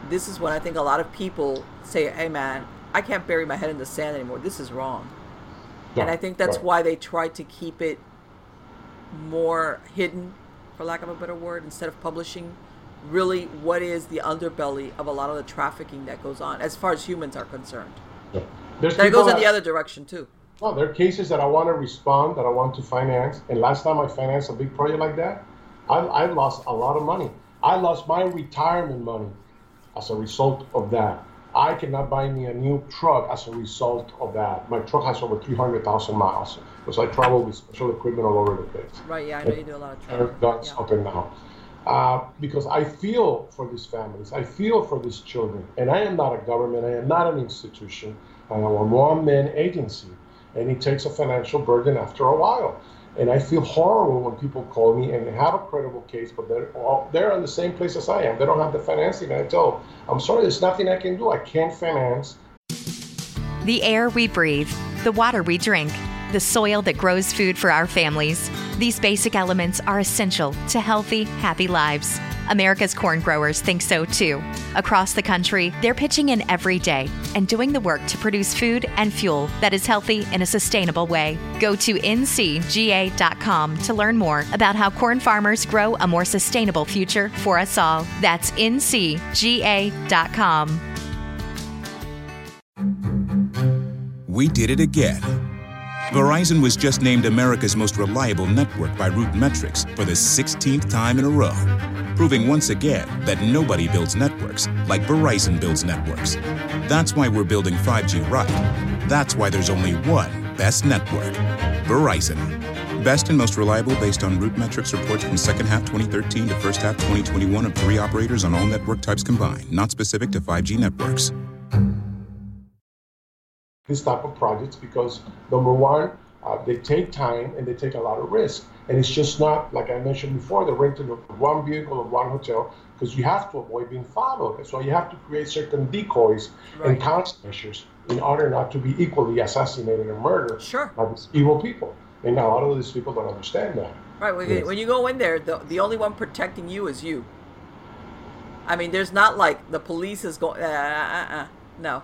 this is when I think a lot of people say, "Hey, man, I can't bury my head in the sand anymore. This is wrong." Yeah, and I think that's right. why they try to keep it more hidden, for lack of a better word, instead of publishing really what is the underbelly of a lot of the trafficking that goes on as far as humans are concerned. Yeah. There's that goes in the other direction too. Well, there are cases that I want to respond, that I want to finance. And last time I financed a big project like that, I, I lost a lot of money. I lost my retirement money as a result of that. I cannot buy me a new truck as a result of that. My truck has over 300,000 miles because I travel with special equipment all over the place. Right, yeah, I know you do a lot of travel. Guns yeah. up and down. Uh, because I feel for these families, I feel for these children, and I am not a government, I am not an institution a one-man agency, and it takes a financial burden after a while. And I feel horrible when people call me and have a credible case, but they're all, they're in the same place as I am. They don't have the financing. And I tell I'm sorry, there's nothing I can do. I can't finance. the air we breathe, the water we drink, the soil that grows food for our families. These basic elements are essential to healthy, happy lives. America's corn growers think so too. Across the country, they're pitching in every day and doing the work to produce food and fuel that is healthy in a sustainable way. Go to ncga.com to learn more about how corn farmers grow a more sustainable future for us all. That's ncga.com. We did it again. Verizon was just named America's most reliable network by RootMetrics for the 16th time in a row, proving once again that nobody builds networks like Verizon builds networks. That's why we're building 5G right. That's why there's only one best network Verizon. Best and most reliable based on RootMetrics reports from second half 2013 to first half 2021 of three operators on all network types combined, not specific to 5G networks these type of projects because number one, uh, they take time and they take a lot of risk. And it's just not, like I mentioned before, the renting of one vehicle or one hotel, because you have to avoid being followed. So you have to create certain decoys right. and countermeasures in order not to be equally assassinated and murdered sure. by these evil people. And a lot of these people don't understand that. Right. When, yes. when you go in there, the, the only one protecting you is you. I mean, there's not like the police is going, uh, uh, uh, no.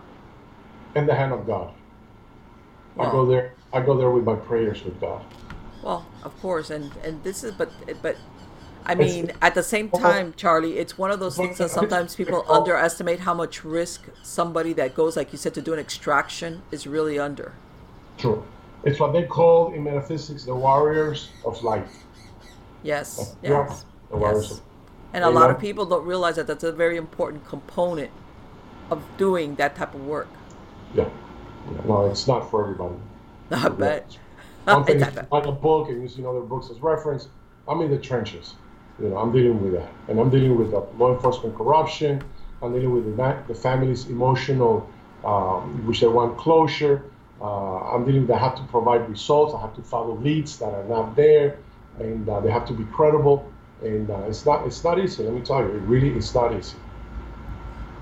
In the hand of God. I go there. I go there with my prayers with God. Well, of course, and and this is, but but I mean, at the same time, Charlie, it's one of those things that sometimes people underestimate how much risk somebody that goes, like you said, to do an extraction is really under. True. It's what they call in metaphysics the warriors of life. Yes. Yes. The warriors yes. And a lot of people don't realize that that's a very important component of doing that type of work. Yeah. No, it's not for everybody. <laughs> I bet. One thing is like a book and using other books as reference. I'm in the trenches. You know, I'm dealing with that, and I'm dealing with the law enforcement corruption. I'm dealing with the, the family's emotional, um, which they want closure. Uh, I'm dealing with I have to provide results. I have to follow leads that are not there, and uh, they have to be credible. And uh, it's not it's not easy. Let me tell you, it really is not easy.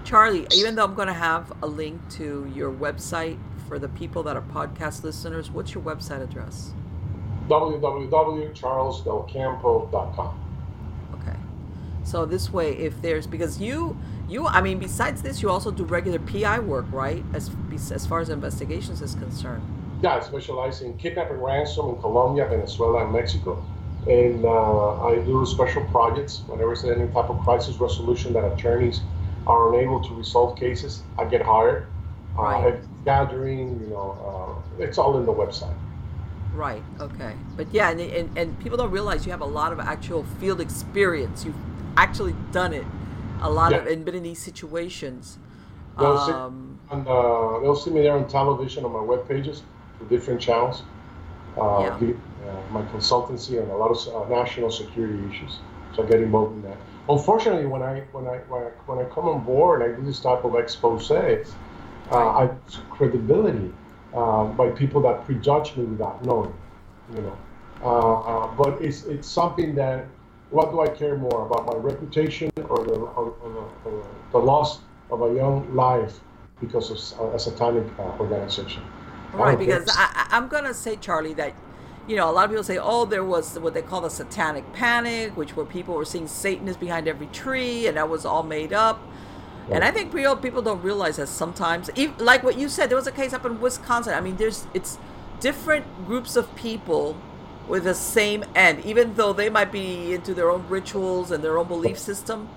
Charlie, even though I'm going to have a link to your website for the people that are podcast listeners, what's your website address? www.charlesdelcampo.com. Okay. So this way, if there's because you you I mean besides this, you also do regular PI work, right? As as far as investigations is concerned. Yeah, I specialize in kidnapping ransom in Colombia, Venezuela, and Mexico. And uh, I do special projects whenever there's any type of crisis resolution that attorneys are unable to resolve cases. I get hired. Uh, right. Gathering, you know, uh, it's all in the website. Right. Okay. But yeah, and, and, and people don't realize you have a lot of actual field experience. You've actually done it a lot yeah. of and been in these situations. They'll, um, see, and, uh, they'll see me there on television on my web pages, the different channels. Uh, yeah. uh, my consultancy and a lot of uh, national security issues. So I get involved in that. Unfortunately, when I when I when I, when I come on board and I do this type of expose, uh, I credibility uh, by people that prejudge me without knowing, you know. Uh, uh, but it's it's something that what do I care more about my reputation or the or, or the, or the, loss of a young life because of a satanic uh, organization? Right, because I, I'm gonna say, Charlie, that you know, a lot of people say, oh, there was what they call the satanic panic, which where people were seeing Satan is behind every tree, and that was all made up. And I think real people don't realize that sometimes, even, like what you said, there was a case up in Wisconsin. I mean, there's it's different groups of people with the same end, even though they might be into their own rituals and their own belief system.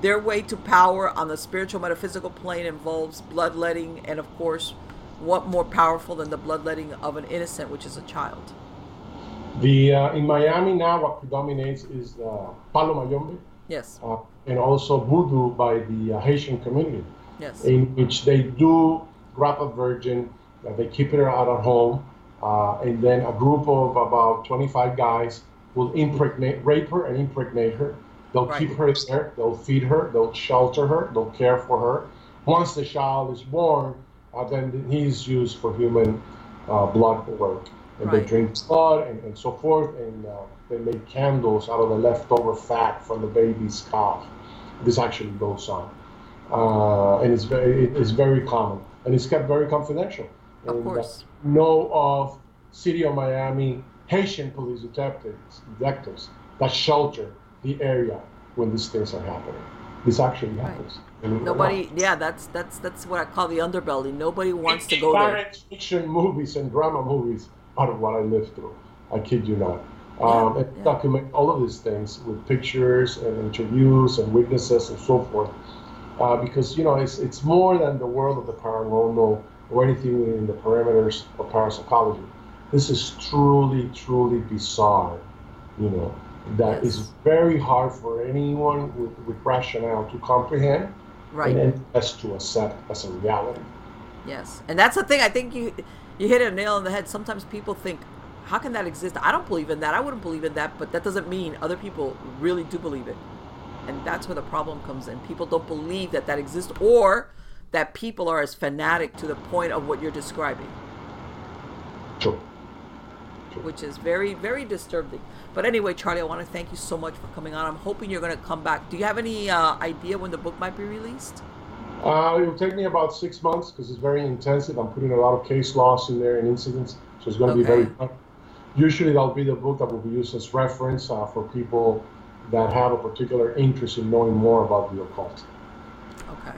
Their way to power on the spiritual metaphysical plane involves bloodletting, and of course, what more powerful than the bloodletting of an innocent, which is a child? The uh, in Miami now, what predominates is uh, Palo Mayombe. Yes. Uh, and also voodoo by the uh, Haitian community. Yes. In which they do grab a virgin, uh, they keep her out at home, uh, and then a group of about 25 guys will impregnate, rape her and impregnate her. They'll right. keep her there, they'll feed her, they'll shelter her, they'll care for her. Once the child is born, uh, then he's used for human uh, blood work. And right. they drink blood and, and so forth, and uh, they make candles out of the leftover fat from the baby's calf. This actually goes on, uh, and it's very it's very common. and it's kept very confidential. Of and, course. Uh, know of City of Miami Haitian police detectives, detectives that shelter the area when these things are happening. This actually happens. Right. Nobody, yeah, that's that's that's what I call the underbelly. Nobody wants to go there. Fiction movies and drama movies out of what I lived through. I kid you not. Um, and yeah. document all of these things with pictures and interviews and witnesses and so forth. Uh, because you know it's it's more than the world of the paranormal or anything in the parameters of parapsychology. This is truly, truly bizarre. You know, that yes. is very hard for anyone with, with rationale to comprehend right. and as to accept as a reality. Yes, and that's the thing. I think you you hit a nail on the head. Sometimes people think, "How can that exist?" I don't believe in that. I wouldn't believe in that, but that doesn't mean other people really do believe it, and that's where the problem comes in. People don't believe that that exists, or that people are as fanatic to the point of what you're describing. True. True. Which is very, very disturbing. But anyway, Charlie, I want to thank you so much for coming on. I'm hoping you're going to come back. Do you have any uh, idea when the book might be released? Uh, it will take me about six months because it's very intensive. I'm putting a lot of case laws in there and incidents, so it's going to okay. be very. Usually, that'll be the book that will be used as reference uh, for people that have a particular interest in knowing more about the occult. Okay.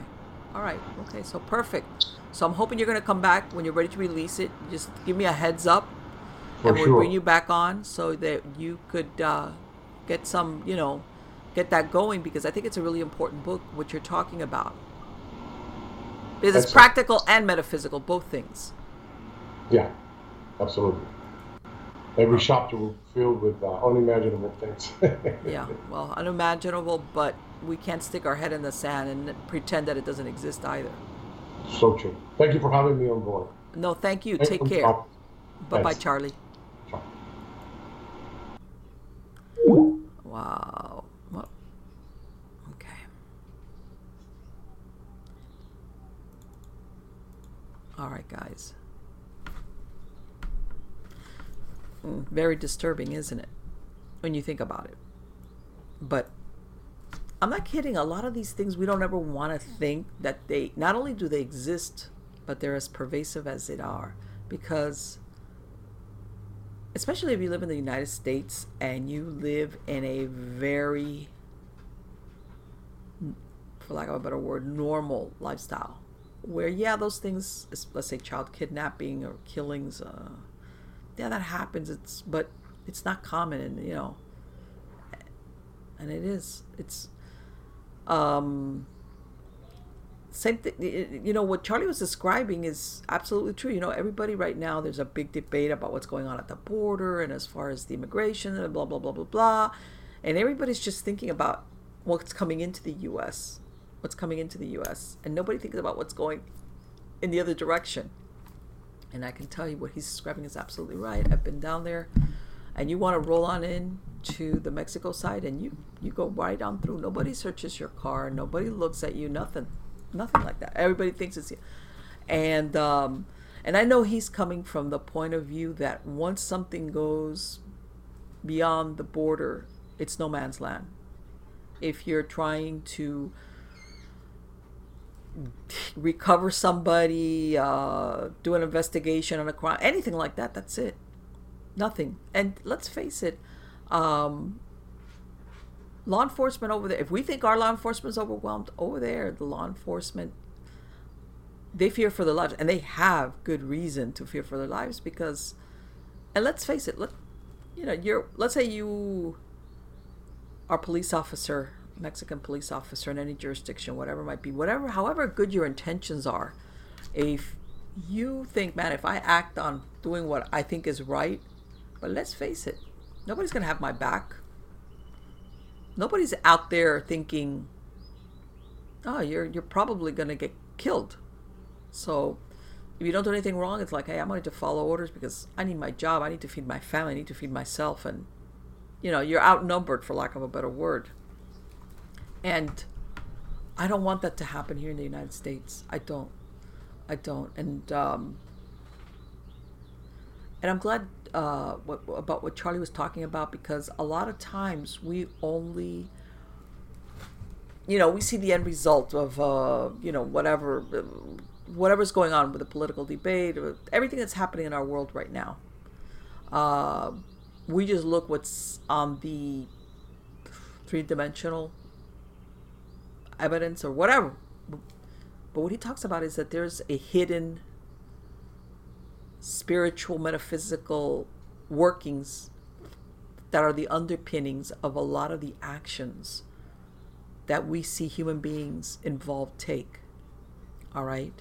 All right. Okay. So perfect. So I'm hoping you're going to come back when you're ready to release it. Just give me a heads up for and we'll sure. bring you back on so that you could uh, get some, you know, get that going because I think it's a really important book, what you're talking about. Because it's practical and metaphysical, both things. Yeah, absolutely. Every shop will filled with uh, unimaginable things. <laughs> yeah, well, unimaginable, but we can't stick our head in the sand and pretend that it doesn't exist either. So true. Thank you for having me on board. No, thank you. Take care. Bye bye, Charlie. Wow. Well, okay. All right, guys. Mm, very disturbing, isn't it? When you think about it. But I'm not kidding. A lot of these things we don't ever want to think that they not only do they exist, but they're as pervasive as they are. Because especially if you live in the United States and you live in a very, for lack of a better word, normal lifestyle, where yeah, those things, let's say child kidnapping or killings, uh, yeah, that happens. It's but it's not common, and you know, and it is. It's um same thing you know what charlie was describing is absolutely true you know everybody right now there's a big debate about what's going on at the border and as far as the immigration and blah blah blah blah blah and everybody's just thinking about what's coming into the us what's coming into the us and nobody thinks about what's going in the other direction and i can tell you what he's describing is absolutely right i've been down there and you want to roll on in to the mexico side and you you go right on through nobody searches your car nobody looks at you nothing nothing like that. Everybody thinks it's, you. and um, and I know he's coming from the point of view that once something goes beyond the border, it's no man's land. If you're trying to recover somebody, uh, do an investigation on a crime, anything like that, that's it. Nothing. And let's face it, um, law enforcement over there, if we think our law enforcement is overwhelmed, over there, the law enforcement, they fear for their lives. And they have good reason to fear for their lives because, and let's face it, let, you know, you're, let's say you are police officer, Mexican police officer in any jurisdiction, whatever might be, whatever, however good your intentions are, if you think, man, if I act on doing what I think is right, but let's face it, nobody's going to have my back nobody's out there thinking, oh, you're you're probably gonna get killed. So if you don't do anything wrong, it's like, hey, I'm going to follow orders because I need my job, I need to feed my family, I need to feed myself, and you know, you're outnumbered for lack of a better word. And I don't want that to happen here in the United States. I don't. I don't. And um, and I'm glad uh, what, about what Charlie was talking about because a lot of times we only, you know, we see the end result of, uh, you know, whatever, whatever's going on with the political debate, everything that's happening in our world right now. Uh, we just look what's on the three dimensional evidence or whatever. But what he talks about is that there's a hidden spiritual, metaphysical workings that are the underpinnings of a lot of the actions that we see human beings involved take. All right?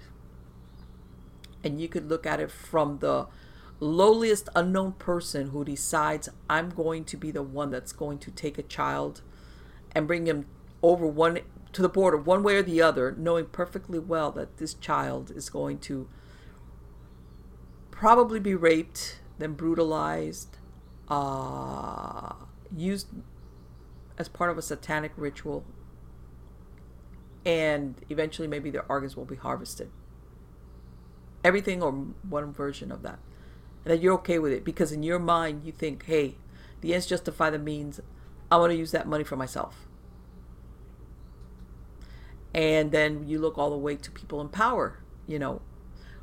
And you could look at it from the lowliest unknown person who decides, I'm going to be the one that's going to take a child and bring him over one to the border, one way or the other, knowing perfectly well that this child is going to probably be raped, then brutalized, uh, used as part of a satanic ritual, and eventually maybe their organs will be harvested. Everything or one version of that. And that you're okay with it because in your mind you think, hey, the ends justify the means. I want to use that money for myself. And then you look all the way to people in power. You know,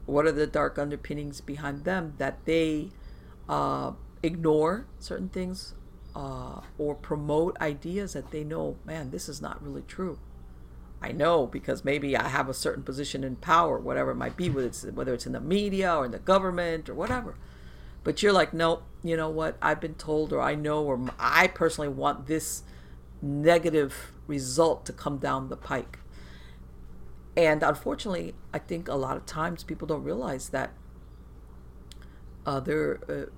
what are the dark underpinnings behind them that they uh, ignore certain things uh, or promote ideas that they know, man, this is not really true. I know because maybe I have a certain position in power, whatever it might be, whether it's, whether it's in the media or in the government or whatever. But you're like, nope, you know what? I've been told, or I know, or I personally want this negative result to come down the pike. And unfortunately, I think a lot of times people don't realize that they're, uh,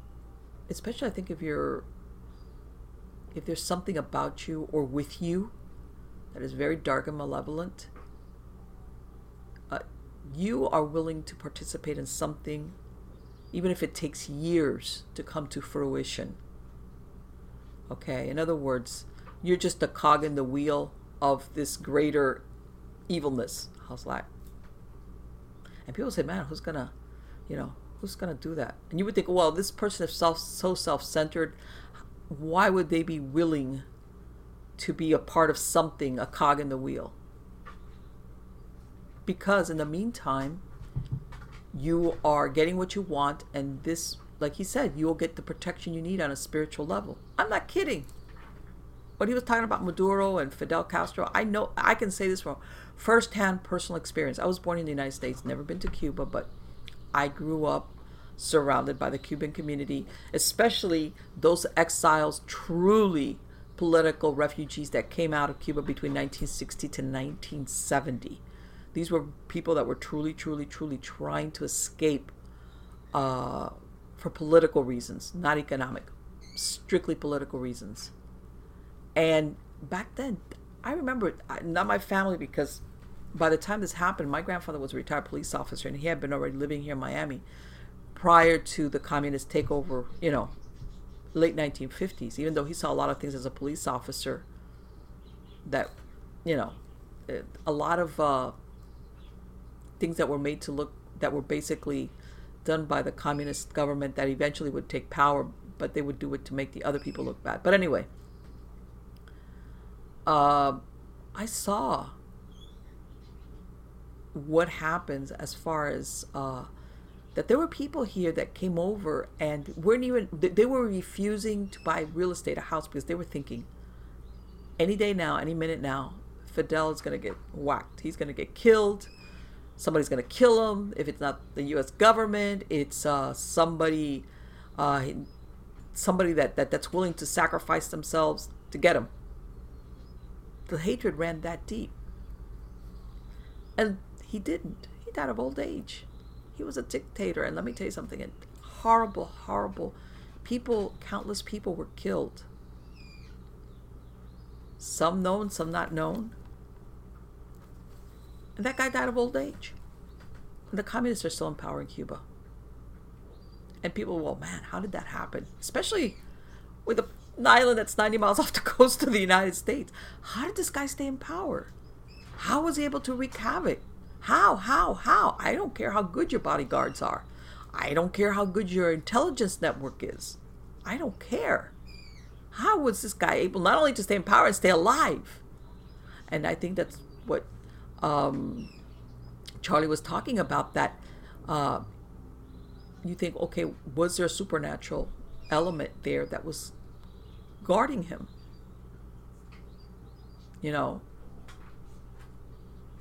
especially I think if you're, if there's something about you or with you that is very dark and malevolent, uh, you are willing to participate in something, even if it takes years to come to fruition. Okay, in other words, you're just a cog in the wheel of this greater evilness. How's like, And people say, man, who's gonna, you know, who's gonna do that? And you would think, well, this person is self so self-centered. Why would they be willing to be a part of something, a cog in the wheel. Because in the meantime, you are getting what you want, and this, like he said, you will get the protection you need on a spiritual level. I'm not kidding. When he was talking about Maduro and Fidel Castro, I know I can say this from firsthand personal experience. I was born in the United States, never been to Cuba, but I grew up surrounded by the Cuban community, especially those exiles truly political refugees that came out of Cuba between 1960 to 1970. These were people that were truly, truly, truly trying to escape uh, for political reasons, not economic, strictly political reasons. And back then, I remember, not my family, because by the time this happened, my grandfather was a retired police officer and he had been already living here in Miami prior to the communist takeover, you know, late 1950s, even though he saw a lot of things as a police officer that, you know, a lot of uh, things that were made to look, that were basically done by the communist government that eventually would take power, but they would do it to make the other people look bad. But anyway, uh, I saw what happens as far as uh, that there were people here that came over and weren't even they were refusing to buy real estate a house because they were thinking any day now any minute now fidel is going to get whacked. He's going to get killed. Somebody's going to kill him. If it's not the us government it's uh, somebody uh, somebody that, that that's willing to sacrifice themselves to get him. The hatred ran that deep. And he didn't he died of old age he was a dictator. And let me tell you something horrible, horrible people, countless people were killed. Some known, some not known. And that guy died of old age. And the communists are still in power in Cuba. And people, well, man, how did that happen? Especially with an island that's 90 miles <laughs> off the coast of the United States. How did this guy stay in power? How was he able to wreak havoc? How, how, how? I don't care how good your bodyguards are. I don't care how good your intelligence network is. I don't care. How was this guy able not only to stay in power and stay alive? And I think that's what um, Charlie was talking about that. Uh, you think, okay, was there a supernatural element there that was guarding him? You know,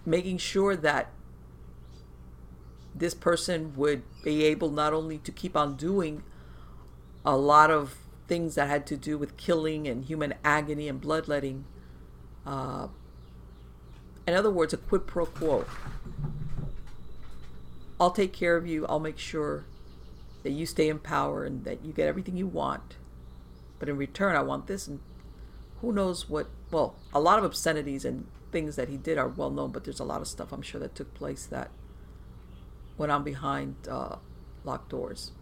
making sure that this person would be able not only to keep on doing a lot of things that had to do with killing and human agony and bloodletting. Uh, in other words, a quid pro quo. I'll take care of you. I'll make sure that you stay in power and that you get everything you want. But in return, I want this. And who knows what? Well, a lot of obscenities and things that he did are well known, but there's a lot of stuff I'm sure that took place that went on behind uh, locked doors.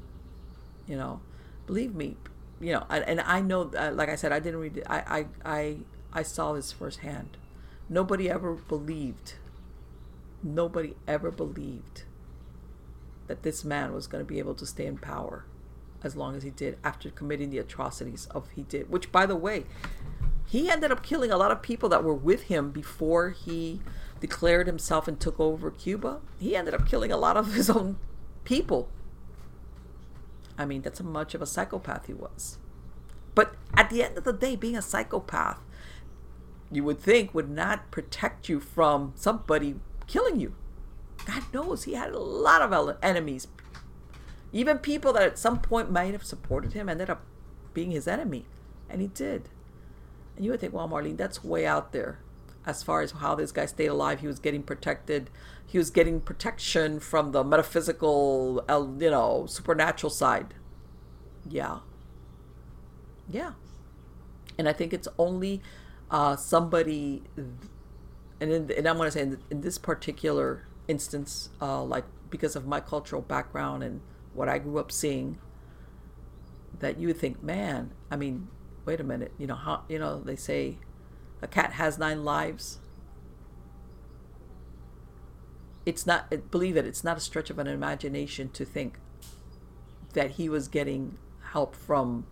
You know, believe me, you know, and I know, uh, like I said, I didn't read it. I, I, I, I saw this firsthand. Nobody ever believed, nobody ever believed that this man was going to be able to stay in power as long as he did after committing the atrocities of he did which by the way he ended up killing a lot of people that were with him before he declared himself and took over Cuba. He ended up killing a lot of his own people. I mean, that's how much of a psychopath he was. But at the end of the day, being a psychopath, you would think would not protect you from somebody killing you. God knows he had a lot of enemies. Even people that at some point might have supported him ended up being his enemy. And he did. And you would think, well, Marlene, that's way out there as far as how this guy stayed alive. He was getting protected. He was getting protection from the metaphysical, you know, supernatural side. Yeah. Yeah. And I think it's only uh, somebody, and, in, and I'm going to say in, in, this particular instance, uh, like because of my cultural background and what I grew up seeing, that you would think, man, I mean, wait a minute, you know, how, you know, they say a cat has nine lives. It's not, believe it, it's not a stretch of an imagination to think that he was getting help from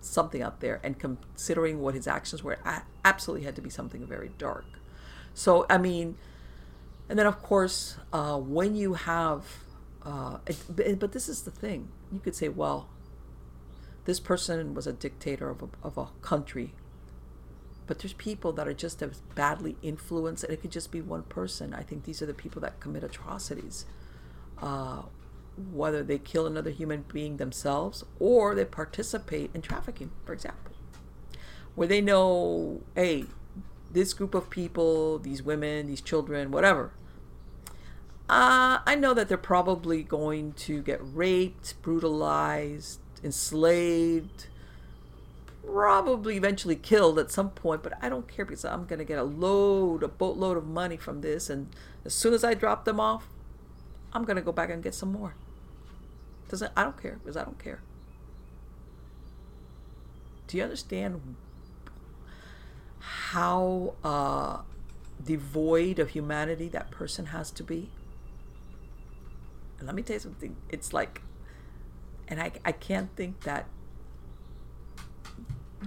something out there and considering what his actions were, absolutely had to be something very dark. So, I mean, and then of course, uh, when you have, uh, it, but this is the thing, you could say, well, this person was a dictator of a, of a country but there's people that are just as badly influenced and it could just be one person. I think these are the people that commit atrocities uh, whether they kill another human being themselves or they participate in trafficking for example where they know hey this group of people these women these children whatever uh, i know that they're probably going to get raped brutalized enslaved probably eventually killed at some point, but I don't care because I'm going to get a load, a boatload of money from this. And as soon as I drop them off, I'm going to go back and get some more. Doesn't, I don't care because I don't care. Do you understand how uh, devoid of humanity that person has to be? And let me tell you something. It's like, and I, I can't think that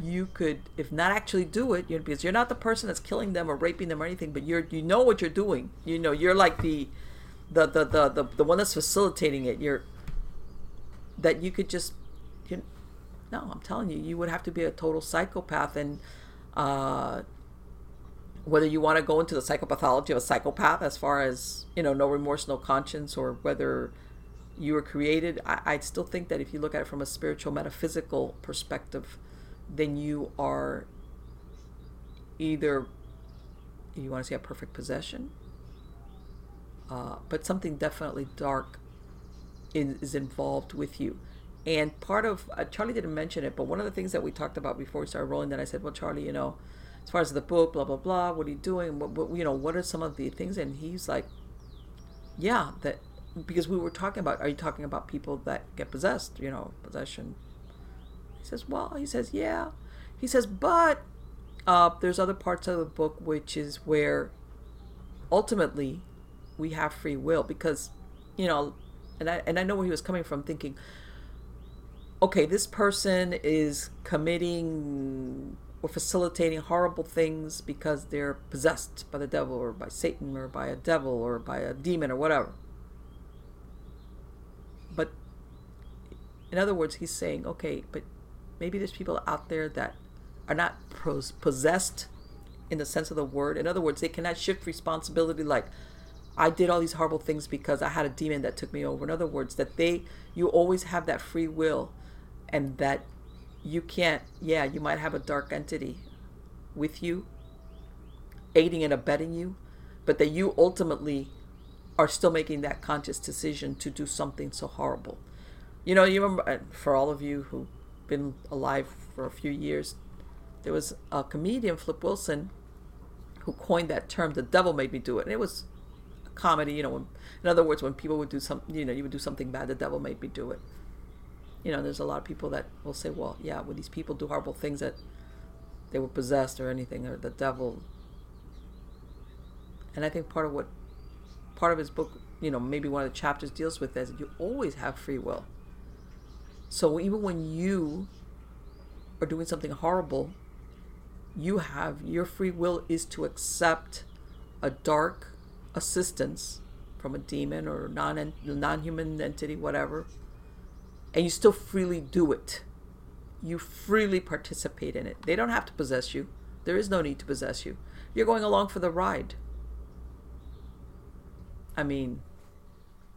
you could, if not actually do it, you're, because you're not the person that's killing them or raping them or anything, but you're you know what you're doing. You know you're like the, the the the the, the one that's facilitating it. You're that you could just, you, no, I'm telling you, you would have to be a total psychopath and. Uh, whether you want to go into the psychopathology of a psychopath as far as you know no remorse no conscience or whether you were created I, I still think that if you look at it from a spiritual metaphysical perspective then you are either you want to say a perfect possession, uh, but something definitely dark is, is, involved with you. And part of uh, Charlie didn't mention it, but one of the things that we talked about before we started rolling, that I said, well, Charlie, you know, as far as the book, blah blah blah, what are you doing? What, what you know, what are some of the things? And he's like, yeah, that because we were talking about, are you talking about people that get possessed? You know, possession, says, Well, he says, Yeah. He says, But uh, there's other parts of the book which is where ultimately we have free will because, you know, and I, and I know where he was coming from thinking, okay, this person is committing or facilitating horrible things because they're possessed by the devil or by Satan or by a devil or by a demon or whatever. But in other words, he's saying, okay, but maybe there's people out there that are not possessed in the sense of the word. In other words, they cannot shift responsibility like, I did all these horrible things because I had a demon that took me over. In other words, that they, you always have that free will and that you can't, yeah, you might have a dark entity with you, aiding and abetting you, but that you ultimately are still making that conscious decision to do something so horrible. You know, you remember, uh, for all of you who've been alive for a few years, there was a comedian, Flip Wilson, who coined that term, the devil made me do it. And it was a comedy, you know, when, in other words, when people would do some, you know, you would do something bad, the devil made me do it. You know, there's a lot of people that will say, well, yeah, when these people do horrible things that they were possessed or anything, or the devil. And I think part of what, part of his book, you know, maybe one of the chapters deals with is you always have free will. So even when you are doing something horrible, you have your free will is to accept a dark assistance from a demon or non non-human entity whatever and you still freely do it. You freely participate in it. They don't have to possess you. There is no need to possess you. You're going along for the ride. I mean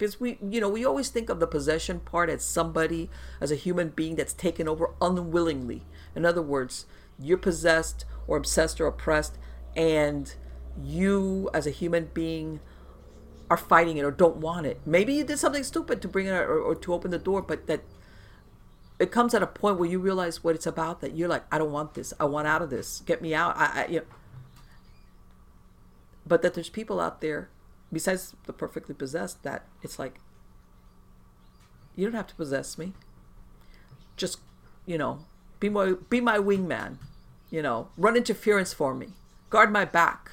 because we you know we always think of the possession part as somebody as a human being that's taken over unwillingly. In other words you're possessed or obsessed or oppressed and you as a human being are fighting it or don't want it. Maybe you did something stupid to bring it or, or to open the door but that it comes at a point where you realize what it's about that you're like i don't want this. I want out of this. Get me out. I, I you know. but that there's people out there besides the perfectly possessed that it's like you don't have to possess me just you know be my be my wingman you know, run interference for me, guard my back.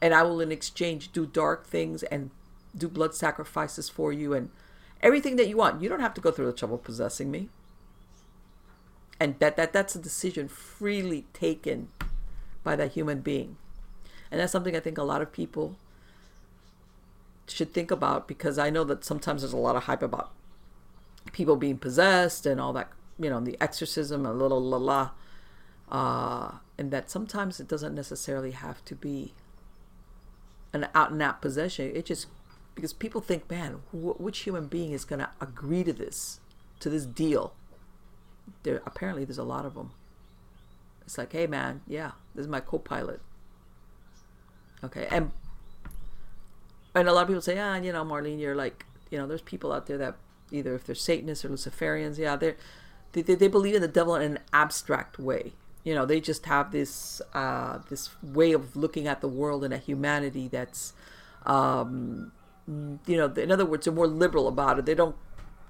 And I will, in exchange, do dark things and do blood sacrifices for you and everything that you want. You don't have to go through the trouble possessing me. And that, that that's a decision freely taken by that human being. And that's something I think a lot of people should think about because I know that sometimes there's a lot of hype about people being possessed and all that, you know, the exorcism, a little la la uh, and that sometimes it doesn't necessarily have to be an out and out possession. It just because people think, man, wh- which human being is going to agree to this, to this deal? There apparently there's a lot of them. It's like, hey, man, yeah, this is my co-pilot. Okay, and and a lot of people say, ah, you know, Marlene, you're like, you know, there's people out there that either if they're Satanists or Luciferians, yeah, they're they, they believe in the devil in an abstract way. You know they just have this uh, this way of looking at the world and at humanity that's um, you know in other words they're more liberal about it. They don't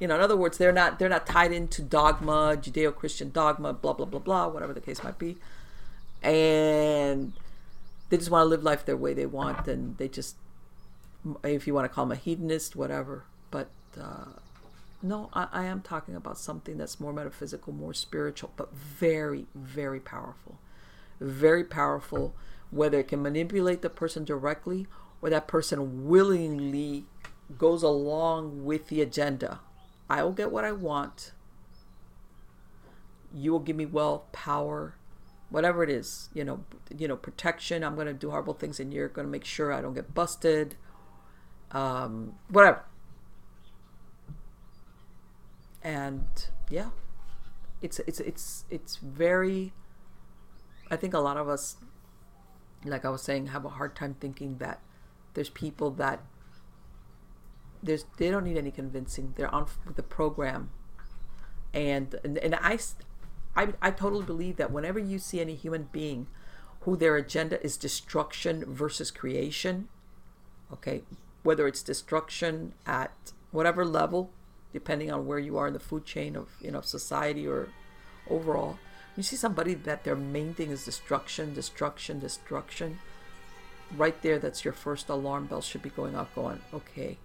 you know in other words they're not they're not tied into dogma judeo-christian dogma blah blah blah blah whatever the case might be. And they just want to live life their way they want and they just if you want to call them a hedonist whatever but uh, no, I, I am talking about something that's more metaphysical, more spiritual, but very, very powerful. Very powerful, whether it can manipulate the person directly or that person willingly goes along with the agenda. I will get what I want. You will give me wealth, power, whatever it is. You know, you know, protection. I'm going to do horrible things, and you're going to make sure I don't get busted. Um, whatever. And yeah. It's it's it's it's very i think a lot of us like i was saying have a hard time thinking that there's people that there's they don't need any convincing. They're on the program. And and, and I, I i totally believe that whenever you see any human being who their agenda is destruction versus creation okay whether it's destruction at whatever level depending on where you are in the food chain of you know society or overall you see somebody that their main thing is destruction destruction destruction right there that's your first alarm bell should be going off going okay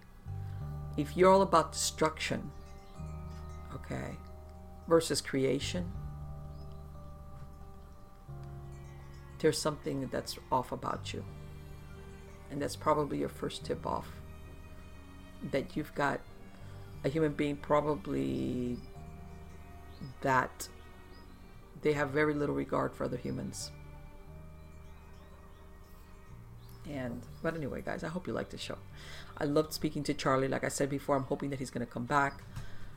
if you're all about destruction okay versus creation there's something that's off about you. And that's probably your first tip off. That you've got a human being probably that they have very little regard for other humans. And but anyway, guys, I hope you like the show. I loved speaking to Charlie. Like I said before, I'm hoping that he's going to come back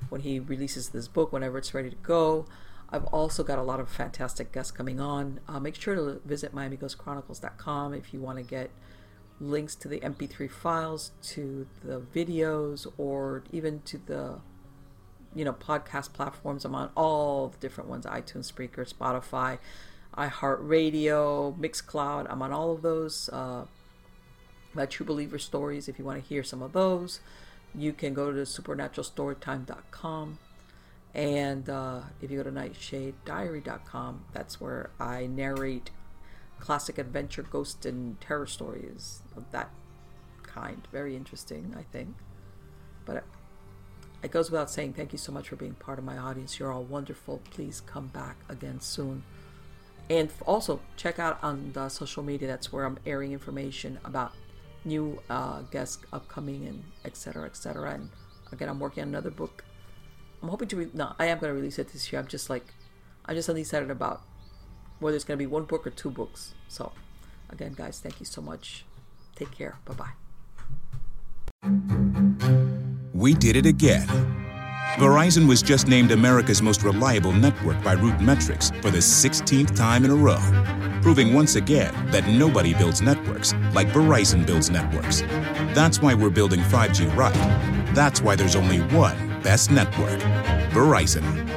when he releases this book, whenever it's ready to go. I've also got a lot of fantastic guests coming on. Uh, make sure to visit MiamiGhostChronicles.com if you want to get links to the MP3 files, to the videos, or even to the you know podcast platforms. I'm on all the different ones: iTunes, Spreaker, Spotify, iHeartRadio, Mixcloud. I'm on all of those. Uh, my True Believer stories. If you want to hear some of those, you can go to supernaturalstorytime.com. And uh, if you go to nightshadediary.com, that's where I narrate classic adventure, ghost, and terror stories of that kind. Very interesting, I think. But it goes without saying, thank you so much for being part of my audience. You're all wonderful. Please come back again soon. And also, check out on the social media. That's where I'm airing information about new uh, guests upcoming and etc. etc. And again, I'm working on another book. I'm hoping to re- no, I am going to release it this year. I'm just like, I'm just undecided about whether it's going to be one book or two books. So, again, guys, thank you so much. Take care. Bye bye. We did it again. Verizon was just named America's most reliable network by RootMetrics for the 16th time in a row, proving once again that nobody builds networks like Verizon builds networks. That's why we're building 5G right. That's why there's only one best network Verizon.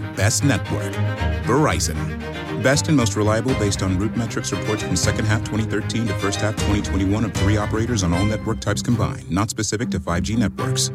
best network Verizon. Best and most reliable based on RootMetrics reports from second half 2013 to first half 2021 of three operators on all network types combined, not specific to 5G networks.